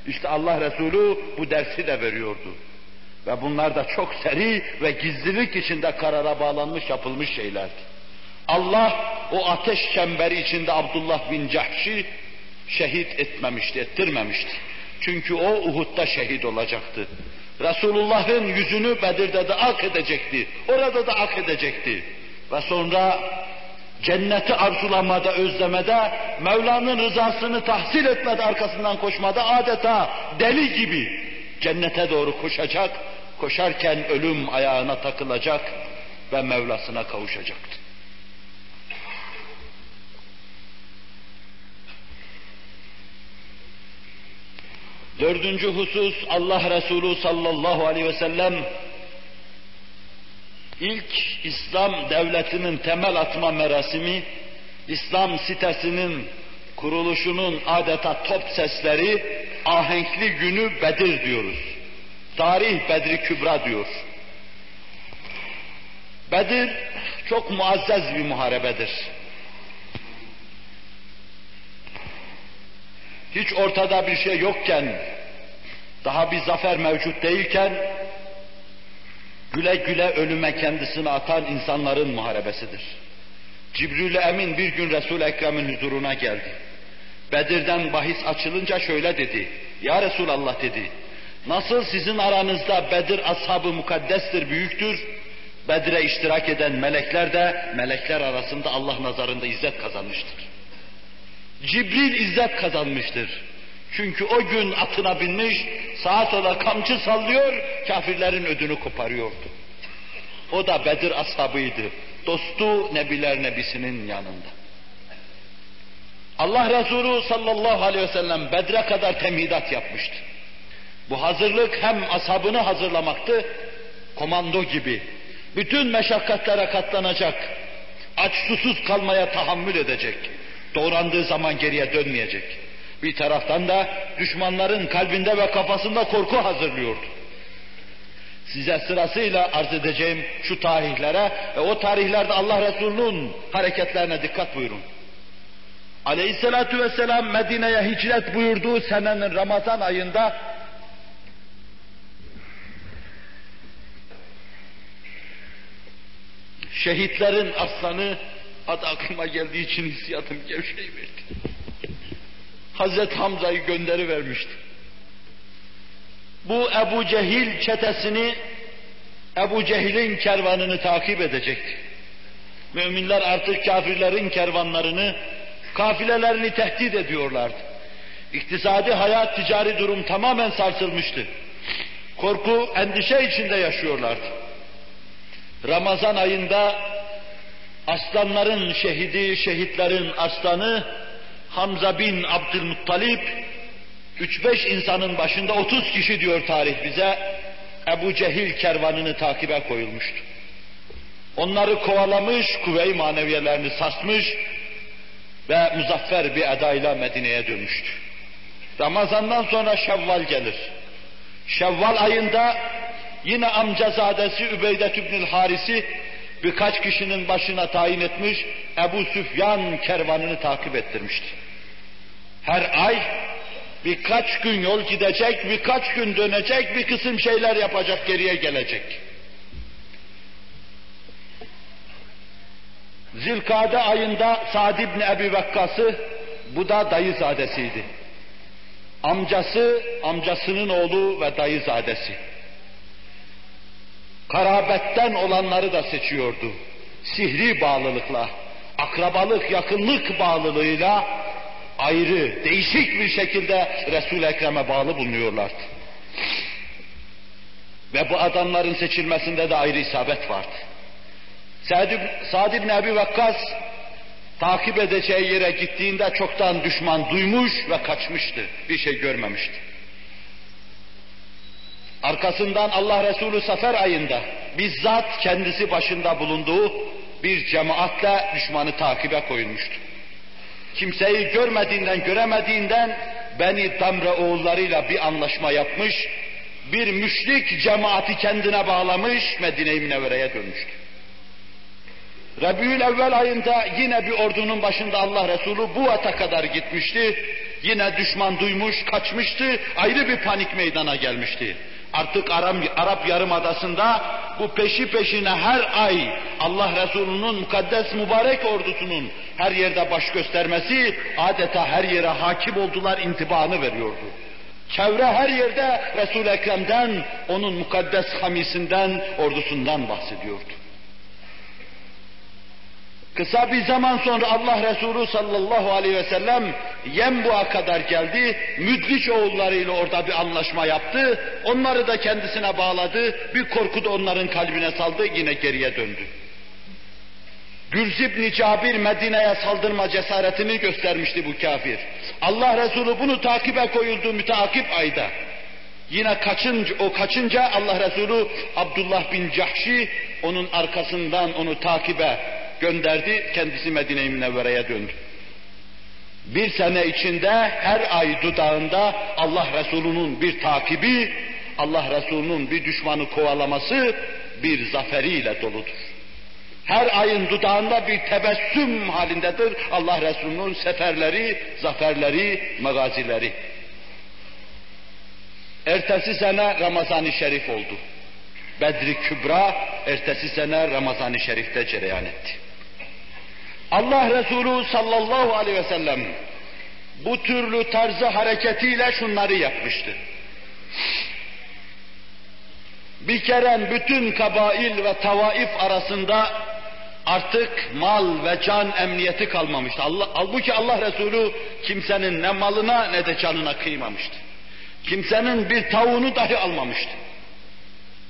İşte Allah Resulü bu dersi de veriyordu. Ve bunlar da çok seri ve gizlilik içinde karara bağlanmış yapılmış şeylerdi. Allah o ateş çemberi içinde Abdullah bin Cahş'i şehit etmemişti, ettirmemişti. Çünkü o Uhud'da şehit olacaktı. Resulullah'ın yüzünü Bedir'de de ak edecekti. Orada da ak edecekti. Ve sonra Cenneti arzulamada, özlemede, Mevla'nın rızasını tahsil etmede, arkasından koşmada adeta deli gibi cennete doğru koşacak, koşarken ölüm ayağına takılacak ve Mevlasına kavuşacaktı. Dördüncü husus Allah Resulü sallallahu aleyhi ve sellem ilk İslam devletinin temel atma merasimi, İslam sitesinin kuruluşunun adeta top sesleri ahenkli günü Bedir diyoruz. Tarih Bedri Kübra diyor. Bedir çok muazzez bir muharebedir. Hiç ortada bir şey yokken, daha bir zafer mevcut değilken, güle güle ölüme kendisini atan insanların muharebesidir. Cibril Emin bir gün Resul-i Ekrem'in huzuruna geldi. Bedir'den bahis açılınca şöyle dedi. Ya Resulallah dedi. Nasıl sizin aranızda Bedir ashabı mukaddestir, büyüktür. Bedir'e iştirak eden melekler de melekler arasında Allah nazarında izzet kazanmıştır. Cibril izzet kazanmıştır. Çünkü o gün atına binmiş, sağa sola kamçı sallıyor, kafirlerin ödünü koparıyordu. O da Bedir ashabıydı. Dostu Nebiler Nebisi'nin yanında. Allah Resulü sallallahu aleyhi ve sellem Bedre kadar temhidat yapmıştı. Bu hazırlık hem ashabını hazırlamaktı, komando gibi. Bütün meşakkatlere katlanacak, aç susuz kalmaya tahammül edecek, doğrandığı zaman geriye dönmeyecek. Bir taraftan da düşmanların kalbinde ve kafasında korku hazırlıyordu. Size sırasıyla arz edeceğim şu tarihlere ve o tarihlerde Allah Resulü'nün hareketlerine dikkat buyurun. Aleyhisselatu vesselam Medine'ye hicret buyurduğu senenin Ramazan ayında şehitlerin aslanı adı aklıma geldiği için hissiyatım gevşeyiverdi. Hazreti Hamza'yı gönderi vermişti. Bu Ebu Cehil çetesini Ebu Cehil'in kervanını takip edecekti. Müminler artık kafirlerin kervanlarını, kafilelerini tehdit ediyorlardı. İktisadi hayat, ticari durum tamamen sarsılmıştı. Korku, endişe içinde yaşıyorlardı. Ramazan ayında aslanların şehidi, şehitlerin aslanı Hamza bin Abdülmuttalip 3-5 insanın başında 30 kişi diyor tarih bize Ebu Cehil kervanını takibe koyulmuştu. Onları kovalamış, kuvve-i maneviyelerini sarsmış ve muzaffer bir edayla Medine'ye dönmüştü. Ramazandan sonra Şevval gelir. Şevval ayında yine amcazadesi Übeydet İbnül Haris'i birkaç kişinin başına tayin etmiş, Ebu Süfyan kervanını takip ettirmişti. Her ay birkaç gün yol gidecek, birkaç gün dönecek, bir kısım şeyler yapacak, geriye gelecek. Zilkade ayında Sa'd ibn Ebi Vakkas'ı, bu da dayızadesiydi. Amcası, amcasının oğlu ve dayızadesi. Karabetten olanları da seçiyordu. Sihri bağlılıkla, akrabalık, yakınlık bağlılığıyla ayrı, değişik bir şekilde Resul-i Ekrem'e bağlı bulunuyorlardı. Ve bu adamların seçilmesinde de ayrı isabet vardı. Sa'd ibn Ebi Vakkas takip edeceği yere gittiğinde çoktan düşman duymuş ve kaçmıştı. Bir şey görmemişti. Arkasından Allah Resulü Safer ayında bizzat kendisi başında bulunduğu bir cemaatle düşmanı takibe koyulmuştu. Kimseyi görmediğinden, göremediğinden Beni Damre oğullarıyla bir anlaşma yapmış, bir müşrik cemaati kendine bağlamış, Medine-i Münevvere'ye dönmüştü. Rabiül evvel ayında yine bir ordunun başında Allah Resulü bu ata kadar gitmişti. Yine düşman duymuş, kaçmıştı, ayrı bir panik meydana gelmişti. Artık Arap, Arap Yarımadası'nda bu peşi peşine her ay Allah Resulü'nün mukaddes mübarek ordusunun her yerde baş göstermesi adeta her yere hakim oldular intibahını veriyordu. Çevre her yerde Resul-i Ekrem'den, onun mukaddes hamisinden, ordusundan bahsediyordu. Kısa bir zaman sonra Allah Resulü sallallahu aleyhi ve sellem Yembu'a kadar geldi. Müdliç oğullarıyla orada bir anlaşma yaptı. Onları da kendisine bağladı. Bir korku da onların kalbine saldı. Yine geriye döndü. Gürz ibn Cabir Medine'ye saldırma cesaretini göstermişti bu kafir. Allah Resulü bunu takibe koyuldu müteakip ayda. Yine kaçınca, o kaçınca Allah Resulü Abdullah bin Cahşi onun arkasından onu takibe gönderdi. Kendisi Medine-i Münevvere'ye döndü. Bir sene içinde her ay dudağında Allah Resulü'nün bir takibi, Allah Resulü'nün bir düşmanı kovalaması bir zaferiyle doludur. Her ayın dudağında bir tebessüm halindedir Allah Resulü'nün seferleri, zaferleri, magazileri. Ertesi sene Ramazan-ı Şerif oldu. Bedri Kübra ertesi sene Ramazan-ı Şerif'te cereyan etti. Allah Resulü sallallahu aleyhi ve sellem bu türlü tarzı hareketiyle şunları yapmıştı. Bir kere bütün kabail ve tavaif arasında artık mal ve can emniyeti kalmamıştı. Allah, halbuki Allah Resulü kimsenin ne malına ne de canına kıymamıştı. Kimsenin bir tavuğunu dahi almamıştı.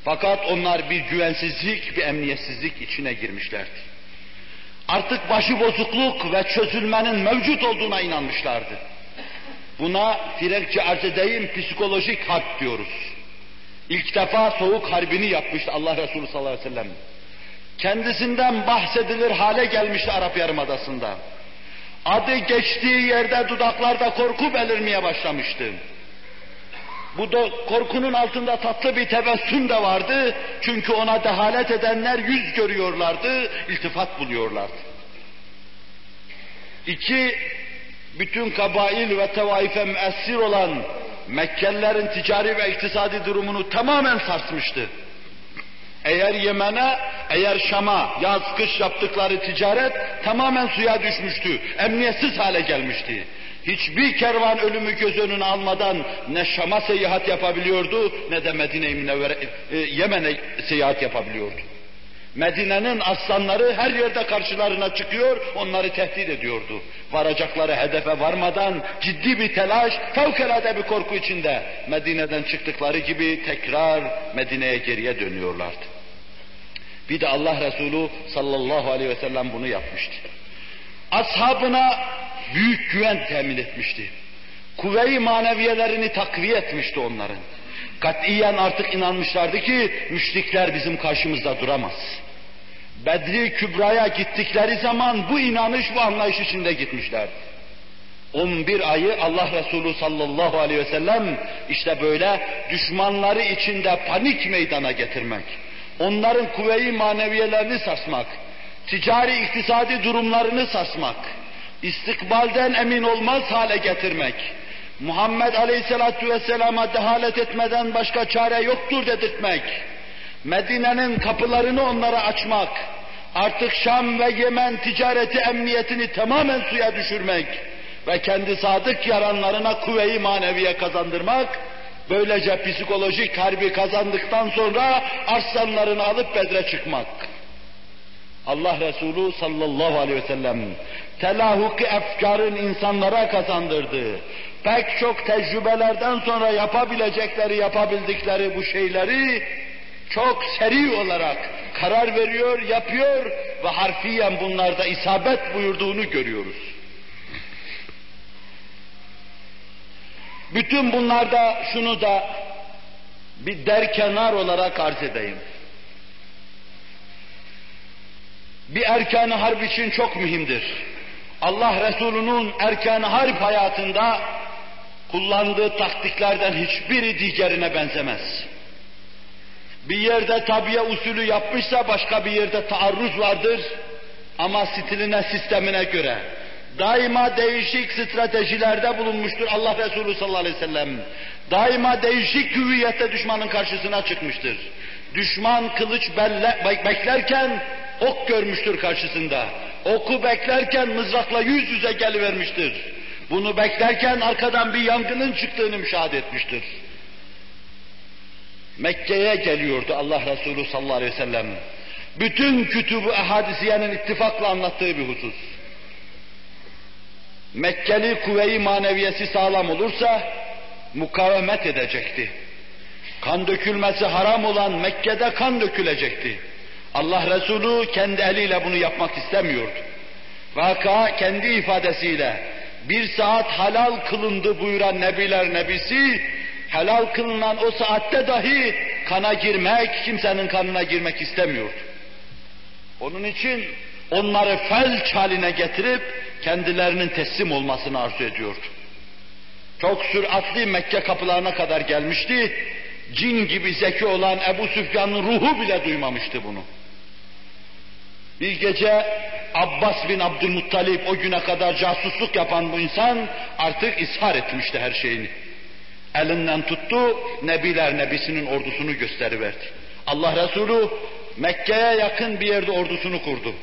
Fakat onlar bir güvensizlik, bir emniyetsizlik içine girmişlerdi. Artık başıbozukluk ve çözülmenin mevcut olduğuna inanmışlardı. Buna Firekçi arz edeyim psikolojik harp diyoruz. İlk defa soğuk harbini yapmıştı Allah Resulü sallallahu aleyhi ve sellem. Kendisinden bahsedilir hale gelmişti Arap Yarımadası'nda. Adı geçtiği yerde dudaklarda korku belirmeye başlamıştı. Bu da korkunun altında tatlı bir tebessüm de vardı. Çünkü ona dehalet edenler yüz görüyorlardı, iltifat buluyorlardı. İki, bütün kabail ve tevaife müessir olan Mekkelilerin ticari ve iktisadi durumunu tamamen sarsmıştı. Eğer Yemen'e, eğer Şam'a yaz kış yaptıkları ticaret tamamen suya düşmüştü, emniyetsiz hale gelmişti. Hiçbir kervan ölümü göz önüne almadan ne Şam'a seyahat yapabiliyordu ne de Medine-i Münevvere, e, Yemen'e seyahat yapabiliyordu. Medine'nin aslanları her yerde karşılarına çıkıyor, onları tehdit ediyordu. Varacakları hedefe varmadan ciddi bir telaş, fevkalade bir korku içinde Medine'den çıktıkları gibi tekrar Medine'ye geriye dönüyorlardı. Bir de Allah Resulü sallallahu aleyhi ve sellem bunu yapmıştı. Ashabına büyük güven temin etmişti. Kuvve-i maneviyelerini takviye etmişti onların. Katiyen artık inanmışlardı ki müşrikler bizim karşımızda duramaz. Bedri Kübra'ya gittikleri zaman bu inanış, bu anlayış içinde gitmişlerdi. 11 ayı Allah Resulü sallallahu aleyhi ve sellem işte böyle düşmanları içinde panik meydana getirmek, onların kuvve-i maneviyelerini sarsmak, ticari iktisadi durumlarını sarsmak, istikbalden emin olmaz hale getirmek, Muhammed Aleyhisselatü Vesselam'a dehalet etmeden başka çare yoktur dedirtmek, Medine'nin kapılarını onlara açmak, artık Şam ve Yemen ticareti emniyetini tamamen suya düşürmek ve kendi sadık yaranlarına kuvve-i maneviye kazandırmak, böylece psikolojik harbi kazandıktan sonra arslanlarını alıp bedre çıkmak. Allah Resulü sallallahu aleyhi ve sellem telahuki efkarın insanlara kazandırdığı, pek çok tecrübelerden sonra yapabilecekleri, yapabildikleri bu şeyleri çok seri olarak karar veriyor, yapıyor ve harfiyen bunlarda isabet buyurduğunu görüyoruz. Bütün bunlarda şunu da bir derkenar olarak arz edeyim. Bir erkan harp için çok mühimdir. Allah Resulü'nün erkan harp hayatında kullandığı taktiklerden hiçbiri diğerine benzemez. Bir yerde tabiye usulü yapmışsa başka bir yerde taarruz vardır ama stiline, sistemine göre. Daima değişik stratejilerde bulunmuştur Allah Resulü sallallahu aleyhi ve sellem. Daima değişik hüviyette düşmanın karşısına çıkmıştır. Düşman kılıç belle, beklerken ok görmüştür karşısında. Oku beklerken mızrakla yüz yüze gelivermiştir. Bunu beklerken arkadan bir yangının çıktığını müşahede etmiştir. Mekke'ye geliyordu Allah Resulü sallallahu aleyhi ve sellem. Bütün kütübü ehadisiyenin ittifakla anlattığı bir husus. Mekkeli kuvve-i maneviyesi sağlam olursa mukavemet edecekti. Kan dökülmesi haram olan Mekke'de kan dökülecekti. Allah Resulü kendi eliyle bunu yapmak istemiyordu. Vaka kendi ifadesiyle bir saat halal kılındı buyuran nebiler nebisi, helal kılınan o saatte dahi kana girmek, kimsenin kanına girmek istemiyordu. Onun için onları felç haline getirip kendilerinin teslim olmasını arzu ediyordu. Çok süratli Mekke kapılarına kadar gelmişti. Cin gibi zeki olan Ebu Süfyan'ın ruhu bile duymamıştı bunu. Bir gece Abbas bin Abdülmuttalip o güne kadar casusluk yapan bu insan artık ishar etmişti her şeyini. Elinden tuttu, Nebiler Nebisinin ordusunu gösteriverdi. Allah Resulü Mekke'ye yakın bir yerde ordusunu kurdu.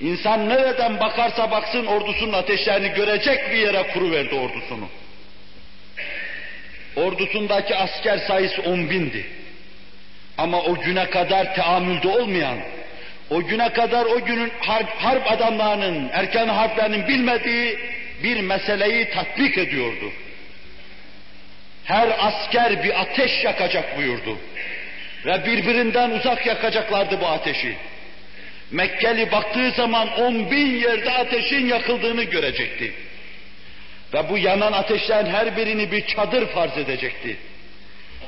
İnsan nereden bakarsa baksın ordusunun ateşlerini görecek bir yere kuruverdi ordusunu. Ordusundaki asker sayısı on bindi. Ama o güne kadar teamülde olmayan, o güne kadar o günün harp, harp adamlarının, erken harplerinin bilmediği bir meseleyi tatbik ediyordu. Her asker bir ateş yakacak buyurdu. Ve birbirinden uzak yakacaklardı bu ateşi. Mekkeli baktığı zaman on bin yerde ateşin yakıldığını görecekti. Ve bu yanan ateşlerin her birini bir çadır farz edecekti.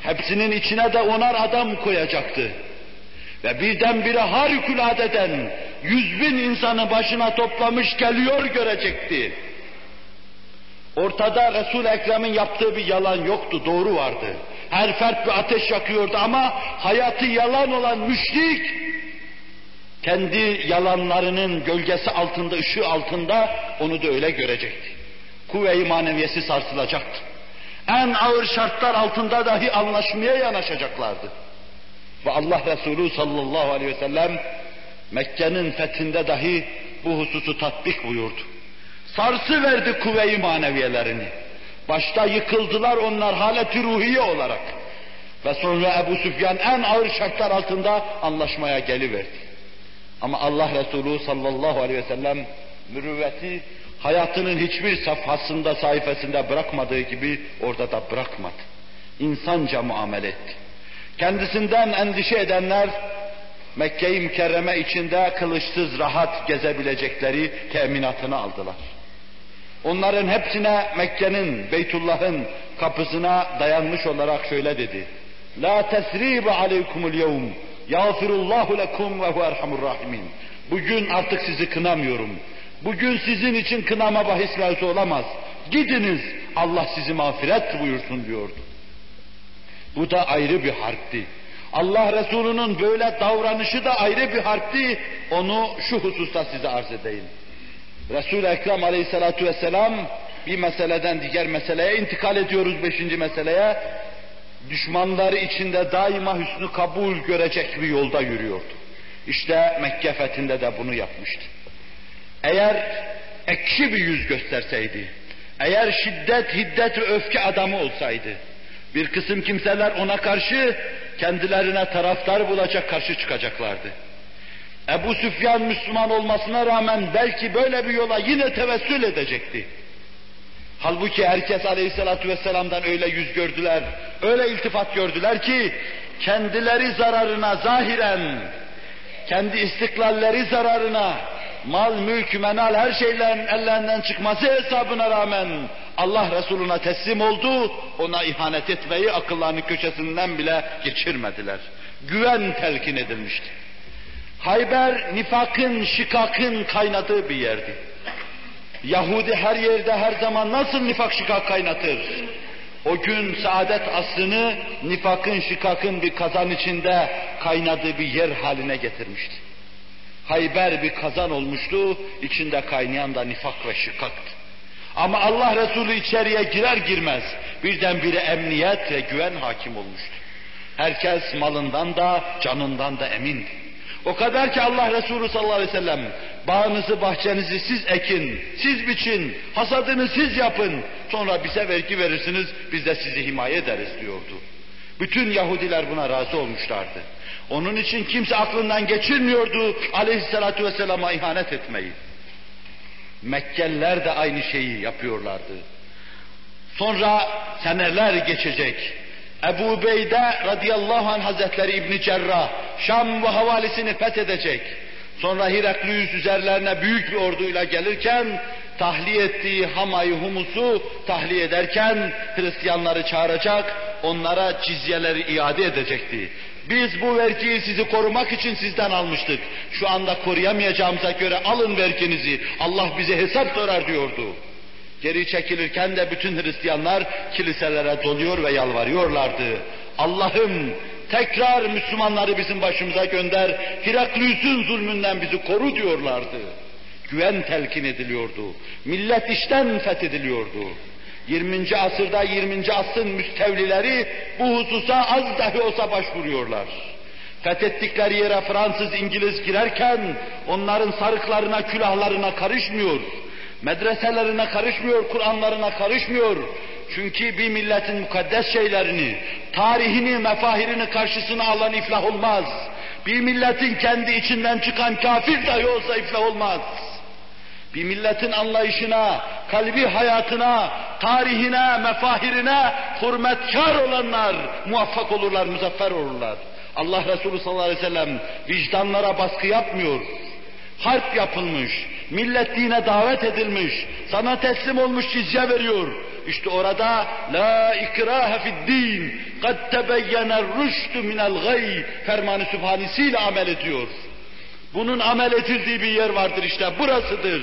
Hepsinin içine de onar adam koyacaktı. Ve birdenbire harikuladeden yüz bin insanı başına toplamış geliyor görecekti. Ortada resul Ekrem'in yaptığı bir yalan yoktu, doğru vardı. Her fert bir ateş yakıyordu ama hayatı yalan olan müşrik, kendi yalanlarının gölgesi altında, ışığı altında onu da öyle görecekti. Kuvve-i maneviyesi sarsılacaktı. En ağır şartlar altında dahi anlaşmaya yanaşacaklardı. Ve Allah Resulü sallallahu aleyhi ve sellem Mekke'nin fethinde dahi bu hususu tatbik buyurdu. Sarsı verdi kuvve-i maneviyelerini. Başta yıkıldılar onlar haleti ruhiye olarak. Ve sonra Ebu Süfyan en ağır şartlar altında anlaşmaya geliverdi. Ama Allah Resulü sallallahu aleyhi ve sellem mürüvveti hayatının hiçbir safhasında, sayfasında bırakmadığı gibi orada da bırakmadı. İnsanca muamele etti. Kendisinden endişe edenler Mekke-i Mükerreme içinde kılıçsız rahat gezebilecekleri teminatını aldılar. Onların hepsine Mekke'nin, Beytullah'ın kapısına dayanmış olarak şöyle dedi. La tesribe aleykumul yevm yağfirullahu lekum ve hu erhamur rahimin. Bugün artık sizi kınamıyorum. Bugün sizin için kınama bahis olamaz. Gidiniz Allah sizi mağfiret buyursun diyordu. Bu da ayrı bir harpti. Allah Resulü'nün böyle davranışı da ayrı bir harpti. Onu şu hususta size arz edeyim. Resul-i Ekrem aleyhissalatu vesselam bir meseleden diğer meseleye intikal ediyoruz beşinci meseleye. Düşmanları içinde daima hüsnü kabul görecek bir yolda yürüyordu. İşte Mekke fethinde de bunu yapmıştı. Eğer ekşi bir yüz gösterseydi, eğer şiddet, hiddet ve öfke adamı olsaydı, bir kısım kimseler ona karşı kendilerine taraftar bulacak karşı çıkacaklardı. Ebu Süfyan Müslüman olmasına rağmen belki böyle bir yola yine tevessül edecekti. Halbuki herkes aleyhissalatü vesselam'dan öyle yüz gördüler, öyle iltifat gördüler ki kendileri zararına zahiren, kendi istiklalleri zararına, mal, mülk, menal her şeylerin ellerinden çıkması hesabına rağmen Allah Resuluna teslim oldu, ona ihanet etmeyi akıllarının köşesinden bile geçirmediler. Güven telkin edilmişti. Hayber nifakın, şikakın kaynadığı bir yerdi. Yahudi her yerde her zaman nasıl nifak şikak kaynatır? O gün saadet aslını nifakın şikakın bir kazan içinde kaynadığı bir yer haline getirmişti. Hayber bir kazan olmuştu, içinde kaynayan da nifak ve şikaktı. Ama Allah Resulü içeriye girer girmez birdenbire emniyet ve güven hakim olmuştu. Herkes malından da canından da emindi. O kadar ki Allah Resulü sallallahu aleyhi ve sellem bağınızı bahçenizi siz ekin, siz biçin, hasadını siz yapın, sonra bize vergi verirsiniz, biz de sizi himaye ederiz diyordu. Bütün Yahudiler buna razı olmuşlardı. Onun için kimse aklından geçirmiyordu aleyhissalatu vesselama ihanet etmeyi. Mekkeliler de aynı şeyi yapıyorlardı. Sonra seneler geçecek. Ebu Beyde radıyallahu anh hazretleri İbni Cerrah, Şam ve havalisini fethedecek. Sonra Heraklius üzerlerine büyük bir orduyla gelirken, tahliye ettiği Hamayı Humus'u tahliye ederken Hristiyanları çağıracak, onlara cizyeleri iade edecekti. Biz bu vergiyi sizi korumak için sizden almıştık. Şu anda koruyamayacağımıza göre alın verginizi. Allah bize hesap sorar diyordu. Geri çekilirken de bütün Hristiyanlar kiliselere doluyor ve yalvarıyorlardı. Allah'ım tekrar Müslümanları bizim başımıza gönder, Heraklius'un zulmünden bizi koru diyorlardı. Güven telkin ediliyordu. Millet işten fethediliyordu. 20. asırda 20. asrın müstevlileri bu hususa az dahi olsa başvuruyorlar. Fethettikleri yere Fransız, İngiliz girerken onların sarıklarına, külahlarına karışmıyor. Medreselerine karışmıyor, Kur'anlarına karışmıyor. Çünkü bir milletin mukaddes şeylerini, tarihini, mefahirini karşısına alan iflah olmaz. Bir milletin kendi içinden çıkan kafir dahi olsa iflah olmaz. Bir milletin anlayışına, kalbi hayatına, tarihine, mefahirine hürmetkar olanlar muvaffak olurlar, muzaffer olurlar. Allah Resulü sallallahu aleyhi ve sellem vicdanlara baskı yapmıyor. Harp yapılmış, millet dine davet edilmiş, sana teslim olmuş cizye veriyor. İşte orada la ikrahe fid din kad tebeyyene rüştü minel gay fermanı sübhanesiyle amel ediyor. Bunun amel edildiği bir yer vardır işte burasıdır.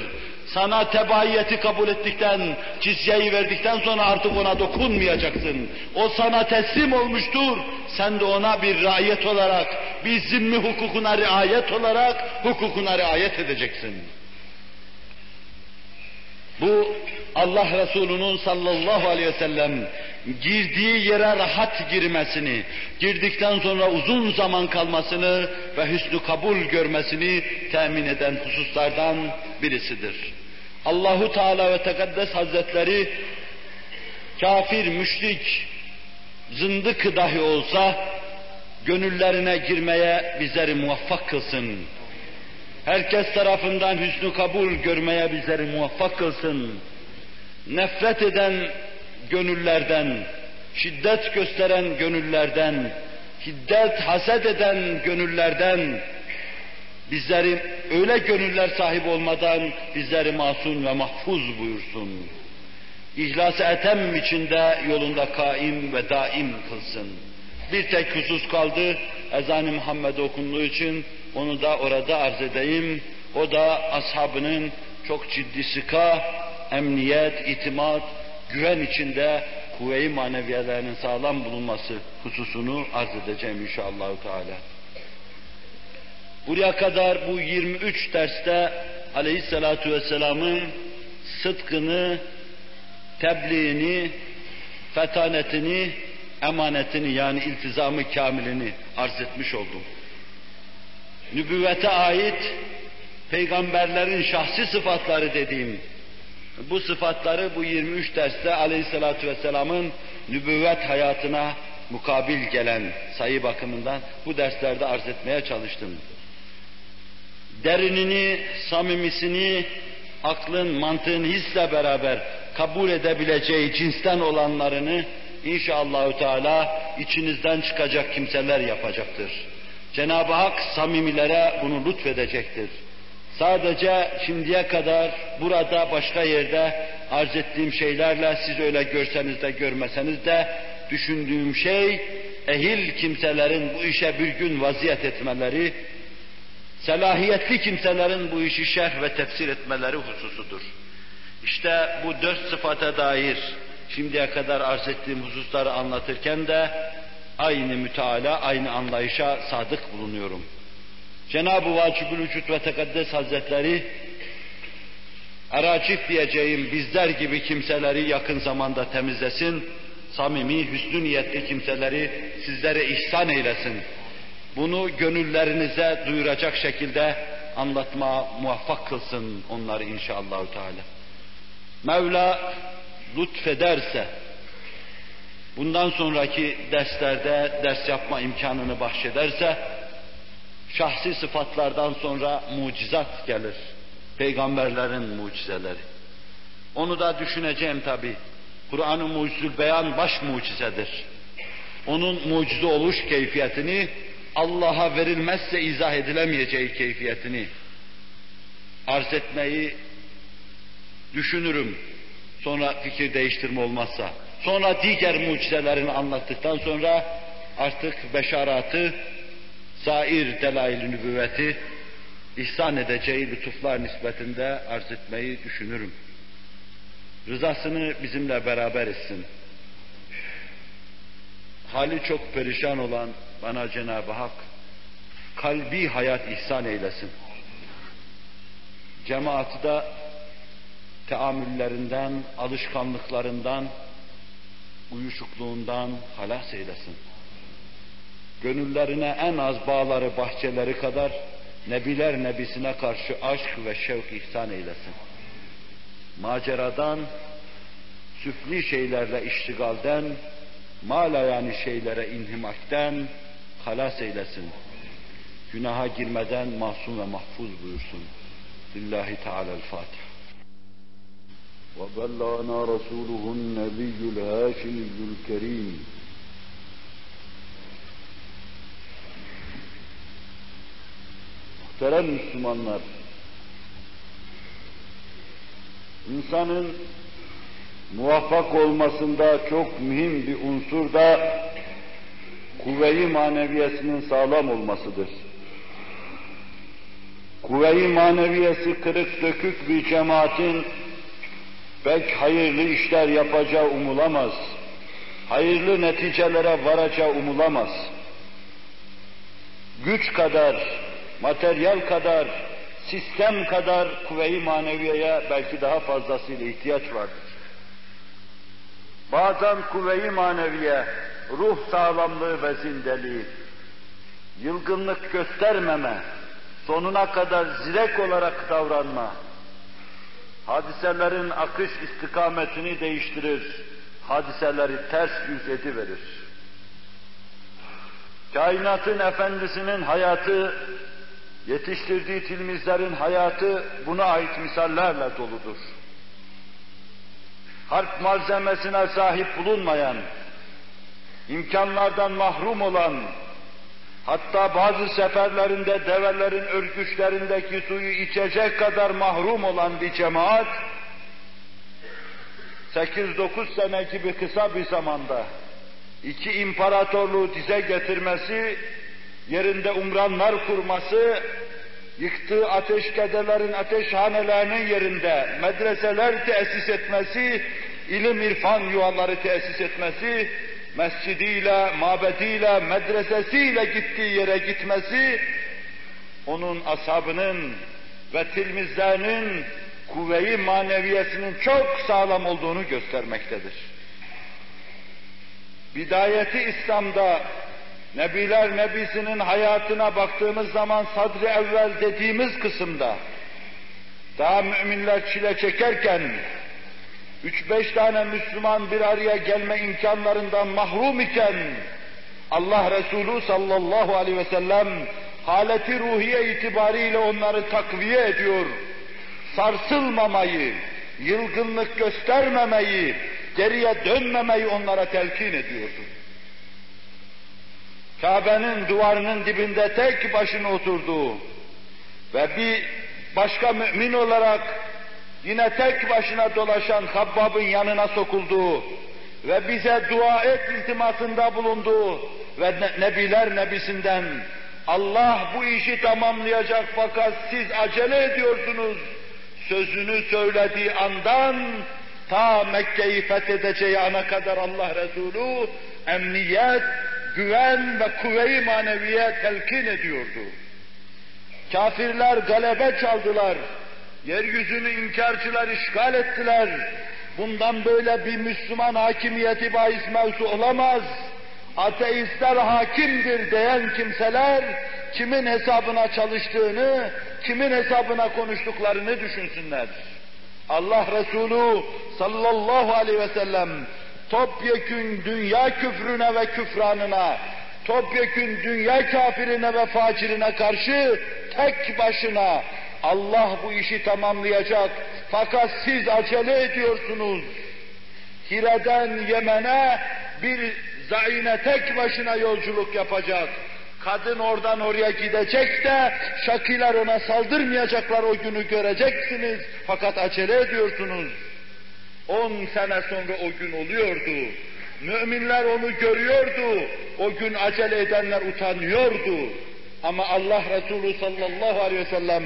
Sana tebaiyeti kabul ettikten, cizyeyi verdikten sonra artık ona dokunmayacaksın. O sana teslim olmuştur. Sen de ona bir riayet olarak, bir zimmi hukukuna riayet olarak hukukuna riayet edeceksin. Bu Allah Resulü'nün sallallahu aleyhi ve sellem girdiği yere rahat girmesini, girdikten sonra uzun zaman kalmasını ve hüsnü kabul görmesini temin eden hususlardan birisidir. Allahu Teala ve Tekaddes Hazretleri kafir, müşrik, zındık dahi olsa gönüllerine girmeye bizleri muvaffak kılsın. Herkes tarafından hüsnü kabul görmeye bizleri muvaffak kılsın. Nefret eden gönüllerden, şiddet gösteren gönüllerden, şiddet haset eden gönüllerden, bizleri öyle gönüller sahibi olmadan bizleri masum ve mahfuz buyursun. İhlas-ı etem içinde yolunda kaim ve daim kılsın. Bir tek husus kaldı, ezan-ı Muhammed okunduğu için onu da orada arz edeyim. O da ashabının çok ciddi sıka, emniyet, itimat, güven içinde kuvve-i maneviyelerinin sağlam bulunması hususunu arz edeceğim inşallah Teala. Buraya kadar bu 23 derste aleyhissalatu vesselamın sıdkını, tebliğini, fetanetini, emanetini yani iltizamı kamilini arz etmiş oldum. Nübüvvete ait peygamberlerin şahsi sıfatları dediğim bu sıfatları bu 23 derste aleyhissalatu vesselamın nübüvvet hayatına mukabil gelen sayı bakımından bu derslerde arz etmeye çalıştım. Derinini, samimisini, aklın, mantığın hisle beraber kabul edebileceği cinsten olanlarını inşallahü teala içinizden çıkacak kimseler yapacaktır. Cenab-ı Hak samimilere bunu lütfedecektir. Sadece şimdiye kadar burada başka yerde arz ettiğim şeylerle siz öyle görseniz de görmeseniz de düşündüğüm şey ehil kimselerin bu işe bir gün vaziyet etmeleri, selahiyetli kimselerin bu işi şerh ve tefsir etmeleri hususudur. İşte bu dört sıfata dair şimdiye kadar arz ettiğim hususları anlatırken de aynı müteala, aynı anlayışa sadık bulunuyorum. Cenab-ı Vacibül Vücut ve Tekaddes Hazretleri Eracif diyeceğim bizler gibi kimseleri yakın zamanda temizlesin, samimi, hüsnü niyetli kimseleri sizlere ihsan eylesin. Bunu gönüllerinize duyuracak şekilde anlatma muvaffak kılsın onları inşallah Teala. Mevla lütfederse bundan sonraki derslerde ders yapma imkanını bahşederse şahsi sıfatlardan sonra mucizat gelir. Peygamberlerin mucizeleri. Onu da düşüneceğim tabi. Kur'an-ı Mucizül Beyan baş mucizedir. onun mucize oluş keyfiyetini, Allah'a verilmezse izah edilemeyeceği keyfiyetini arz etmeyi düşünürüm. Sonra fikir değiştirme olmazsa. Sonra diğer mucizelerini anlattıktan sonra artık beşaratı, zair delail-i nübüvveti ihsan edeceği lütuflar nispetinde arz etmeyi düşünürüm. Rızasını bizimle beraber etsin. Hali çok perişan olan bana Cenab-ı Hak kalbi hayat ihsan eylesin. Cemaati de teamüllerinden, alışkanlıklarından, uyuşukluğundan halas eylesin. Gönüllerine en az bağları, bahçeleri kadar Nebiler Nebisine karşı aşk ve şevk ihsan eylesin. Maceradan, süfli şeylerle iştigalden, mala yani şeylere inhimakten halas eylesin. Günaha girmeden masum ve mahfuz buyursun. Lillahi Teala'l-Fatiha. وبلغنا رسوله النبي الهاشمي الكريم Muhterem Müslümanlar, insanın muvaffak olmasında çok mühim bir unsur da kuvve-i maneviyesinin sağlam olmasıdır. Kuvve-i maneviyesi kırık dökük bir cemaatin pek hayırlı işler yapacağı umulamaz. Hayırlı neticelere varacağı umulamaz. Güç kadar, materyal kadar, sistem kadar kuvve-i maneviyeye belki daha fazlasıyla ihtiyaç vardır. Bazen kuvve-i maneviye, ruh sağlamlığı ve zindeliği, yılgınlık göstermeme, sonuna kadar zirek olarak davranma, hadiselerin akış istikametini değiştirir, hadiseleri ters yüz ediverir. Kainatın efendisinin hayatı, yetiştirdiği tilmizlerin hayatı buna ait misallerle doludur. Harp malzemesine sahip bulunmayan, imkanlardan mahrum olan, hatta bazı seferlerinde develerin örgüçlerindeki suyu içecek kadar mahrum olan bir cemaat, 8-9 sene gibi kısa bir zamanda iki imparatorluğu dize getirmesi, yerinde umranlar kurması, yıktığı ateşkedelerin ateşhanelerinin yerinde medreseler tesis etmesi, ilim irfan yuvaları tesis etmesi, mescidiyle, mabediyle, medresesiyle gittiği yere gitmesi, onun ashabının ve tilmizlerinin kuvve-i maneviyesinin çok sağlam olduğunu göstermektedir. Bidayeti İslam'da Nebiler Nebisi'nin hayatına baktığımız zaman sadri evvel dediğimiz kısımda daha müminler çile çekerken üç beş tane Müslüman bir araya gelme imkanlarından mahrum iken Allah Resulü sallallahu aleyhi ve sellem haleti ruhiye itibariyle onları takviye ediyor. Sarsılmamayı, yılgınlık göstermemeyi, geriye dönmemeyi onlara telkin ediyordu. Kabe'nin duvarının dibinde tek başına oturduğu ve bir başka mümin olarak yine tek başına dolaşan Habbab'ın yanına sokulduğu ve bize dua et iltimasında bulunduğu ve ne, Nebiler Nebisinden Allah bu işi tamamlayacak fakat siz acele ediyorsunuz sözünü söylediği andan ta Mekke'yi fethedeceği ana kadar Allah Resulü emniyet, güven ve kuvve-i maneviye telkin ediyordu. Kafirler galebe çaldılar. Yeryüzünü inkarcılar işgal ettiler. Bundan böyle bir Müslüman hakimiyeti bahis mevzu olamaz. Ateistler hakimdir diyen kimseler kimin hesabına çalıştığını, kimin hesabına konuştuklarını düşünsünler. Allah Resulü sallallahu aleyhi ve sellem topyekün dünya küfrüne ve küfranına, topyekün dünya kafirine ve facirine karşı tek başına Allah bu işi tamamlayacak fakat siz acele ediyorsunuz. Hire'den Yemen'e bir Zaine tek başına yolculuk yapacak. Kadın oradan oraya gidecek de şakiler ona saldırmayacaklar o günü göreceksiniz. Fakat acele ediyorsunuz. On sene sonra o gün oluyordu. Müminler onu görüyordu. O gün acele edenler utanıyordu. Ama Allah Resulü sallallahu aleyhi ve sellem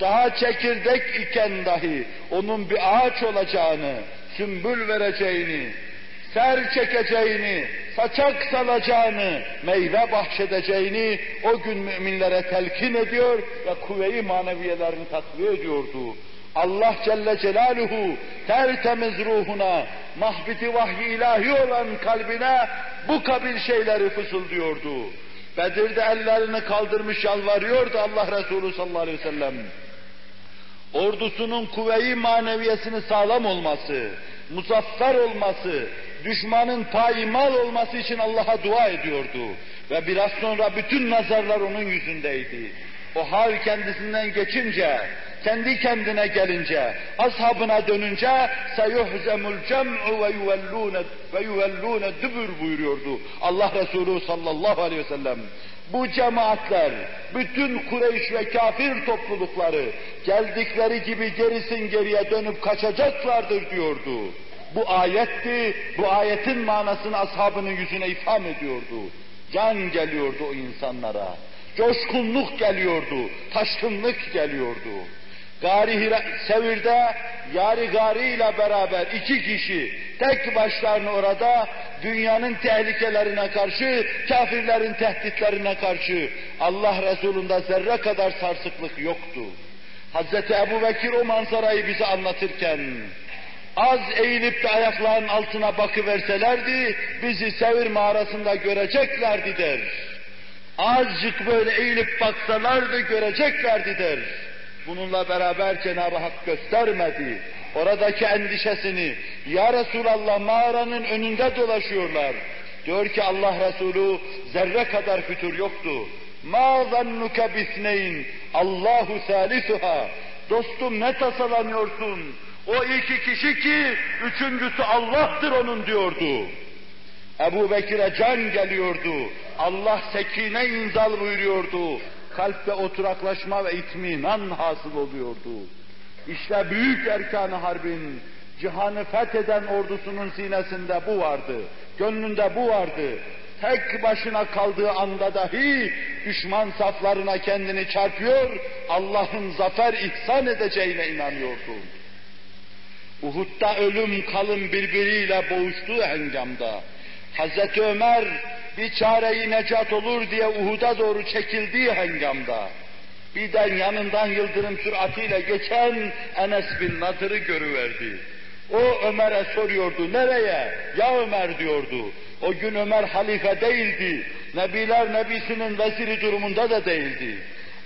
daha çekirdek iken dahi onun bir ağaç olacağını, sümbül vereceğini, ser çekeceğini, saçak salacağını, meyve bahşedeceğini o gün müminlere telkin ediyor ve kuvve-i maneviyelerini takviye ediyordu. Allah Celle Celaluhu tertemiz ruhuna, mahbiti vahyi ilahi olan kalbine bu kabil şeyleri fısıldıyordu. Bedir'de ellerini kaldırmış yalvarıyordu Allah Resulü sallallahu aleyhi ve sellem. Ordusunun kuvve-i maneviyesini sağlam olması, muzaffer olması, düşmanın payimal olması için Allah'a dua ediyordu. Ve biraz sonra bütün nazarlar onun yüzündeydi. O hal kendisinden geçince, kendi kendine gelince, ashabına dönünce seyuhzemul cem'u ve yuvellûne ve yuvellûne dübür buyuruyordu Allah Resulü sallallahu aleyhi ve sellem. Bu cemaatler, bütün Kureyş ve kafir toplulukları geldikleri gibi gerisin geriye dönüp kaçacaklardır diyordu. Bu ayetti, bu ayetin manasını ashabının yüzüne ifham ediyordu. Can geliyordu o insanlara. Coşkunluk geliyordu, taşkınlık geliyordu. Gari Sevir'de Yari Gari ile beraber iki kişi tek başlarına orada dünyanın tehlikelerine karşı, kafirlerin tehditlerine karşı Allah Resulü'nde zerre kadar sarsıklık yoktu. Hazreti Ebu Bekir o manzarayı bize anlatırken az eğilip de ayaklarının altına bakıverselerdi bizi Sevir mağarasında göreceklerdi der. Azıcık böyle eğilip baksalardı göreceklerdi der. Bununla beraber Cenab-ı Hak göstermedi. Oradaki endişesini, Ya Resulallah mağaranın önünde dolaşıyorlar. Diyor ki Allah Resulü zerre kadar fütur yoktu. Ma zannuke bisneyn Allahu salisuha. Dostum ne tasalanıyorsun? O iki kişi ki üçüncüsü Allah'tır onun diyordu. Ebu Bekir'e can geliyordu. Allah sekine inzal buyuruyordu. Kalpte oturaklaşma ve itminan hasıl oluyordu. İşte büyük erkan harbin, cihanı fetheden ordusunun sinesinde bu vardı. Gönlünde bu vardı. Tek başına kaldığı anda dahi düşman saflarına kendini çarpıyor, Allah'ın zafer ihsan edeceğine inanıyordu. Uhud'da ölüm kalın birbiriyle boğuştuğu hengamda, Hazreti Ömer bir çareyi necat olur diye Uhud'a doğru çekildiği hengamda, birden yanından yıldırım süratiyle geçen Enes bin Nadır'ı görüverdi. O Ömer'e soruyordu, nereye? Ya Ömer diyordu. O gün Ömer halife değildi. Nebiler Nebisi'nin veziri durumunda da değildi.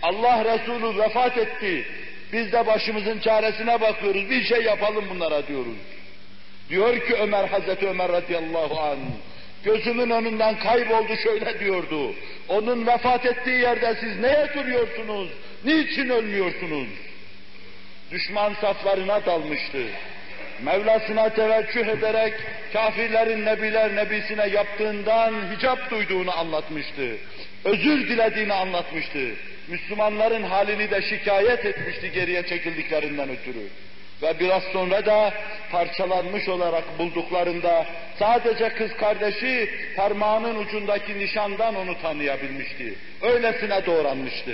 Allah Resulü vefat etti. Biz de başımızın çaresine bakıyoruz. Bir şey yapalım bunlara diyoruz. Diyor ki Ömer, Hazreti Ömer radıyallahu anh, gözümün önünden kayboldu şöyle diyordu. Onun vefat ettiği yerde siz neye duruyorsunuz? Niçin ölmüyorsunuz? Düşman saflarına dalmıştı. Mevlasına teveccüh ederek kafirlerin nebiler nebisine yaptığından hicap duyduğunu anlatmıştı. Özür dilediğini anlatmıştı. Müslümanların halini de şikayet etmişti geriye çekildiklerinden ötürü. Ve biraz sonra da parçalanmış olarak bulduklarında sadece kız kardeşi parmağının ucundaki nişandan onu tanıyabilmişti. Öylesine doğranmıştı.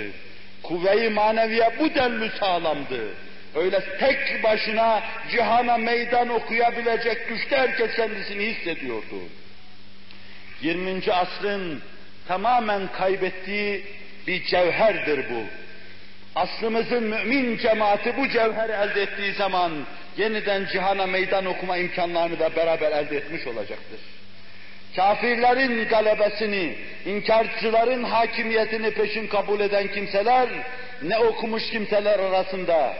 Kuvve-i maneviye bu denli sağlamdı. Öyle tek başına cihana meydan okuyabilecek güçte herkes kendisini hissediyordu. 20. asrın tamamen kaybettiği bir cevherdir bu. Aslımızın mümin cemaati bu cevher elde ettiği zaman yeniden cihana meydan okuma imkanlarını da beraber elde etmiş olacaktır. Kafirlerin galebesini, inkarcıların hakimiyetini peşin kabul eden kimseler, ne okumuş kimseler arasında,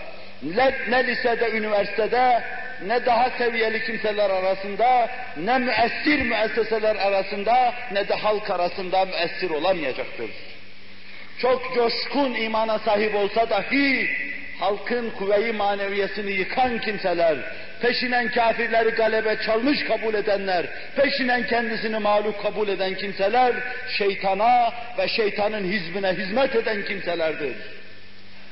ne, ne lisede, üniversitede, ne daha seviyeli kimseler arasında, ne müessir müesseseler arasında, ne de halk arasında müessir olamayacaktır. Çok coşkun imana sahip olsa dahi, halkın kuvveyi maneviyesini yıkan kimseler, peşinen kafirleri galebe çalmış kabul edenler, peşinen kendisini mağlup kabul eden kimseler, şeytana ve şeytanın hizbine hizmet eden kimselerdir.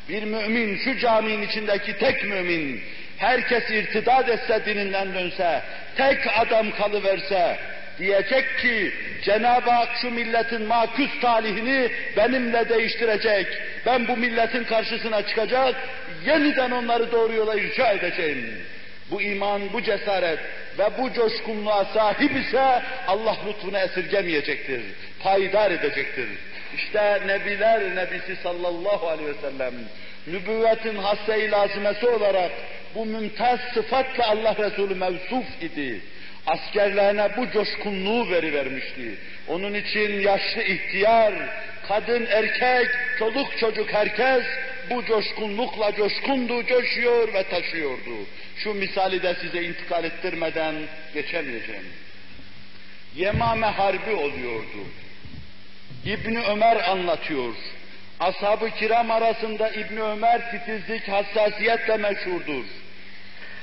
Bir mümin, şu caminin içindeki tek mümin, herkes irtidat etse dininden dönse, tek adam kalıverse, diyecek ki Cenab-ı Hak şu milletin makus talihini benimle değiştirecek. Ben bu milletin karşısına çıkacak, yeniden onları doğru yola irşa edeceğim. Bu iman, bu cesaret ve bu coşkunluğa sahip ise Allah lütfunu esirgemeyecektir, payidar edecektir. İşte Nebiler Nebisi sallallahu aleyhi ve sellem nübüvvetin hasse-i lazimesi olarak bu mümtaz sıfatla Allah Resulü mevsuf idi. Askerlerine bu coşkunluğu verivermişti. Onun için yaşlı ihtiyar, kadın erkek, çoluk çocuk herkes bu coşkunlukla coşkundu, coşuyor ve taşıyordu. Şu misali de size intikal ettirmeden geçemeyeceğim. Yemame Harbi oluyordu. İbni Ömer anlatıyor. Ashab-ı kiram arasında İbni Ömer titizlik, hassasiyetle meşhurdur.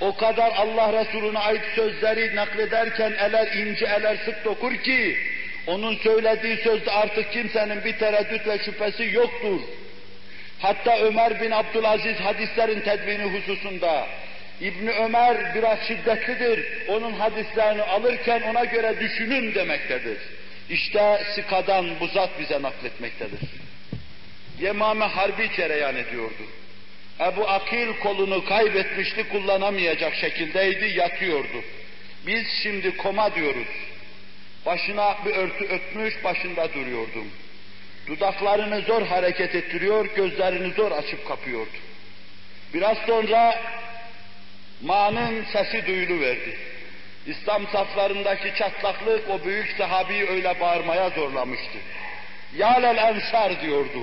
O kadar Allah Resulüne ait sözleri naklederken eler ince, eler sık dokur ki, onun söylediği sözde artık kimsenin bir tereddüt ve şüphesi yoktur. Hatta Ömer bin Abdülaziz hadislerin tedvini hususunda, İbni Ömer biraz şiddetlidir, onun hadislerini alırken ona göre düşünün demektedir. İşte Sika'dan bu zat bize nakletmektedir. Yemame Harbi cereyan ediyordu. Ebu Akil kolunu kaybetmişti, kullanamayacak şekildeydi, yatıyordu. Biz şimdi koma diyoruz. Başına bir örtü ötmüş, başında duruyordum. Dudaklarını zor hareket ettiriyor, gözlerini zor açıp kapıyordu. Biraz sonra Ma'nın sesi duyuluverdi. İslam saflarındaki çatlaklık o büyük sahabeyi öyle bağırmaya zorlamıştı. Yalel ensar diyordu.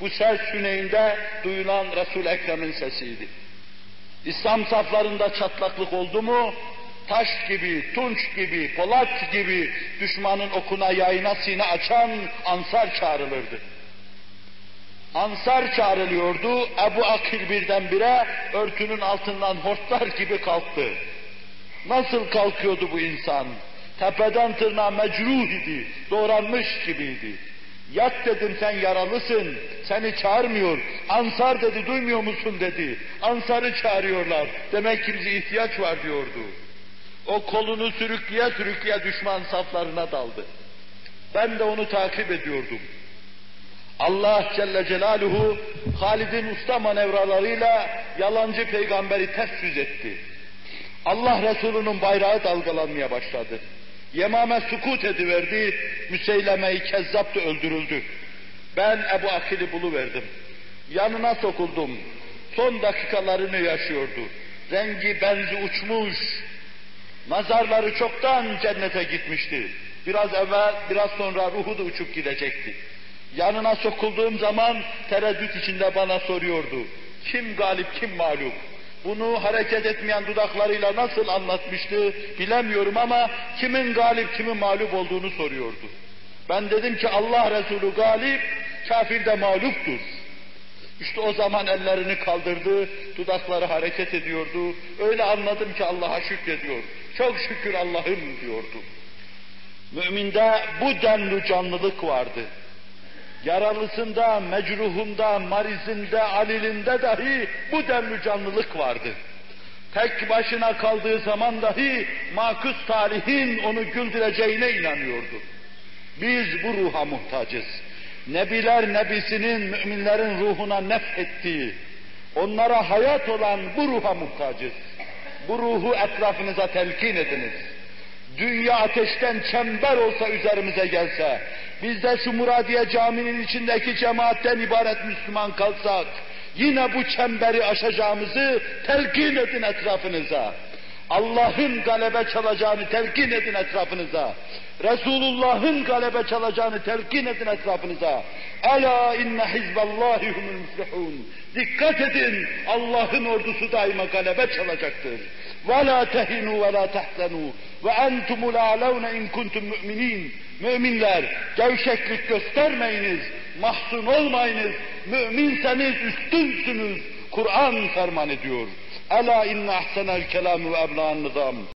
Bu ses Süneyin'de duyulan Resul Ekrem'in sesiydi. İslam saflarında çatlaklık oldu mu, taş gibi, tunç gibi, polat gibi düşmanın okuna yayına sine açan ansar çağrılırdı. Ansar çağrılıyordu, Ebu Akil birdenbire örtünün altından hortlar gibi kalktı. Nasıl kalkıyordu bu insan? Tepeden tırnağa mecruh idi, doğranmış gibiydi. Yat dedim sen yaralısın, seni çağırmıyor. Ansar dedi duymuyor musun dedi. Ansarı çağırıyorlar. Demek ki bize ihtiyaç var diyordu. O kolunu sürükleye sürükleye düşman saflarına daldı. Ben de onu takip ediyordum. Allah Celle Celaluhu Halid'in usta manevralarıyla yalancı peygamberi ters yüz etti. Allah Resulü'nün bayrağı dalgalanmaya başladı. Yemame sukut ediverdi, Müseyleme-i Kezzap da öldürüldü. Ben Ebu Akil'i buluverdim. Yanına sokuldum. Son dakikalarını yaşıyordu. Rengi benzi uçmuş. Nazarları çoktan cennete gitmişti. Biraz evvel, biraz sonra ruhu da uçup gidecekti. Yanına sokulduğum zaman tereddüt içinde bana soruyordu. Kim galip, kim mağlup? Bunu hareket etmeyen dudaklarıyla nasıl anlatmıştı bilemiyorum ama kimin galip, kimin mağlup olduğunu soruyordu. Ben dedim ki Allah Resulü galip, kafir de mağluptur. İşte o zaman ellerini kaldırdı, dudakları hareket ediyordu. Öyle anladım ki Allah'a şükrediyor. Çok şükür Allah'ım diyordu. Müminde bu denli canlılık vardı. Yaralısında, mecruhunda, marizinde, alilinde dahi bu denli canlılık vardı. Tek başına kaldığı zaman dahi makus tarihin onu güldüreceğine inanıyordu. Biz bu ruha muhtacız. Nebiler nebisinin müminlerin ruhuna nefettiği, onlara hayat olan bu ruha muhtacız. Bu ruhu etrafınıza telkin ediniz. Dünya ateşten çember olsa üzerimize gelse, biz de şu Muradiye caminin içindeki cemaatten ibaret Müslüman kalsak, yine bu çemberi aşacağımızı telkin edin etrafınıza. Allah'ın galebe çalacağını telkin edin etrafınıza. Resulullah'ın galebe çalacağını telkin edin etrafınıza. Ela inne hizballahi humul müflihun. Dikkat edin Allah'ın ordusu daima galebe çalacaktır. Ve la tehinu ve la tehzenu ve entumul a'levne in kuntum müminin. Müminler gevşeklik göstermeyiniz, mahzun olmayınız. Müminseniz üstünsünüz. Kur'an ferman ediyor. Ela inne ahsenel kelamü ve ebla'n nizam.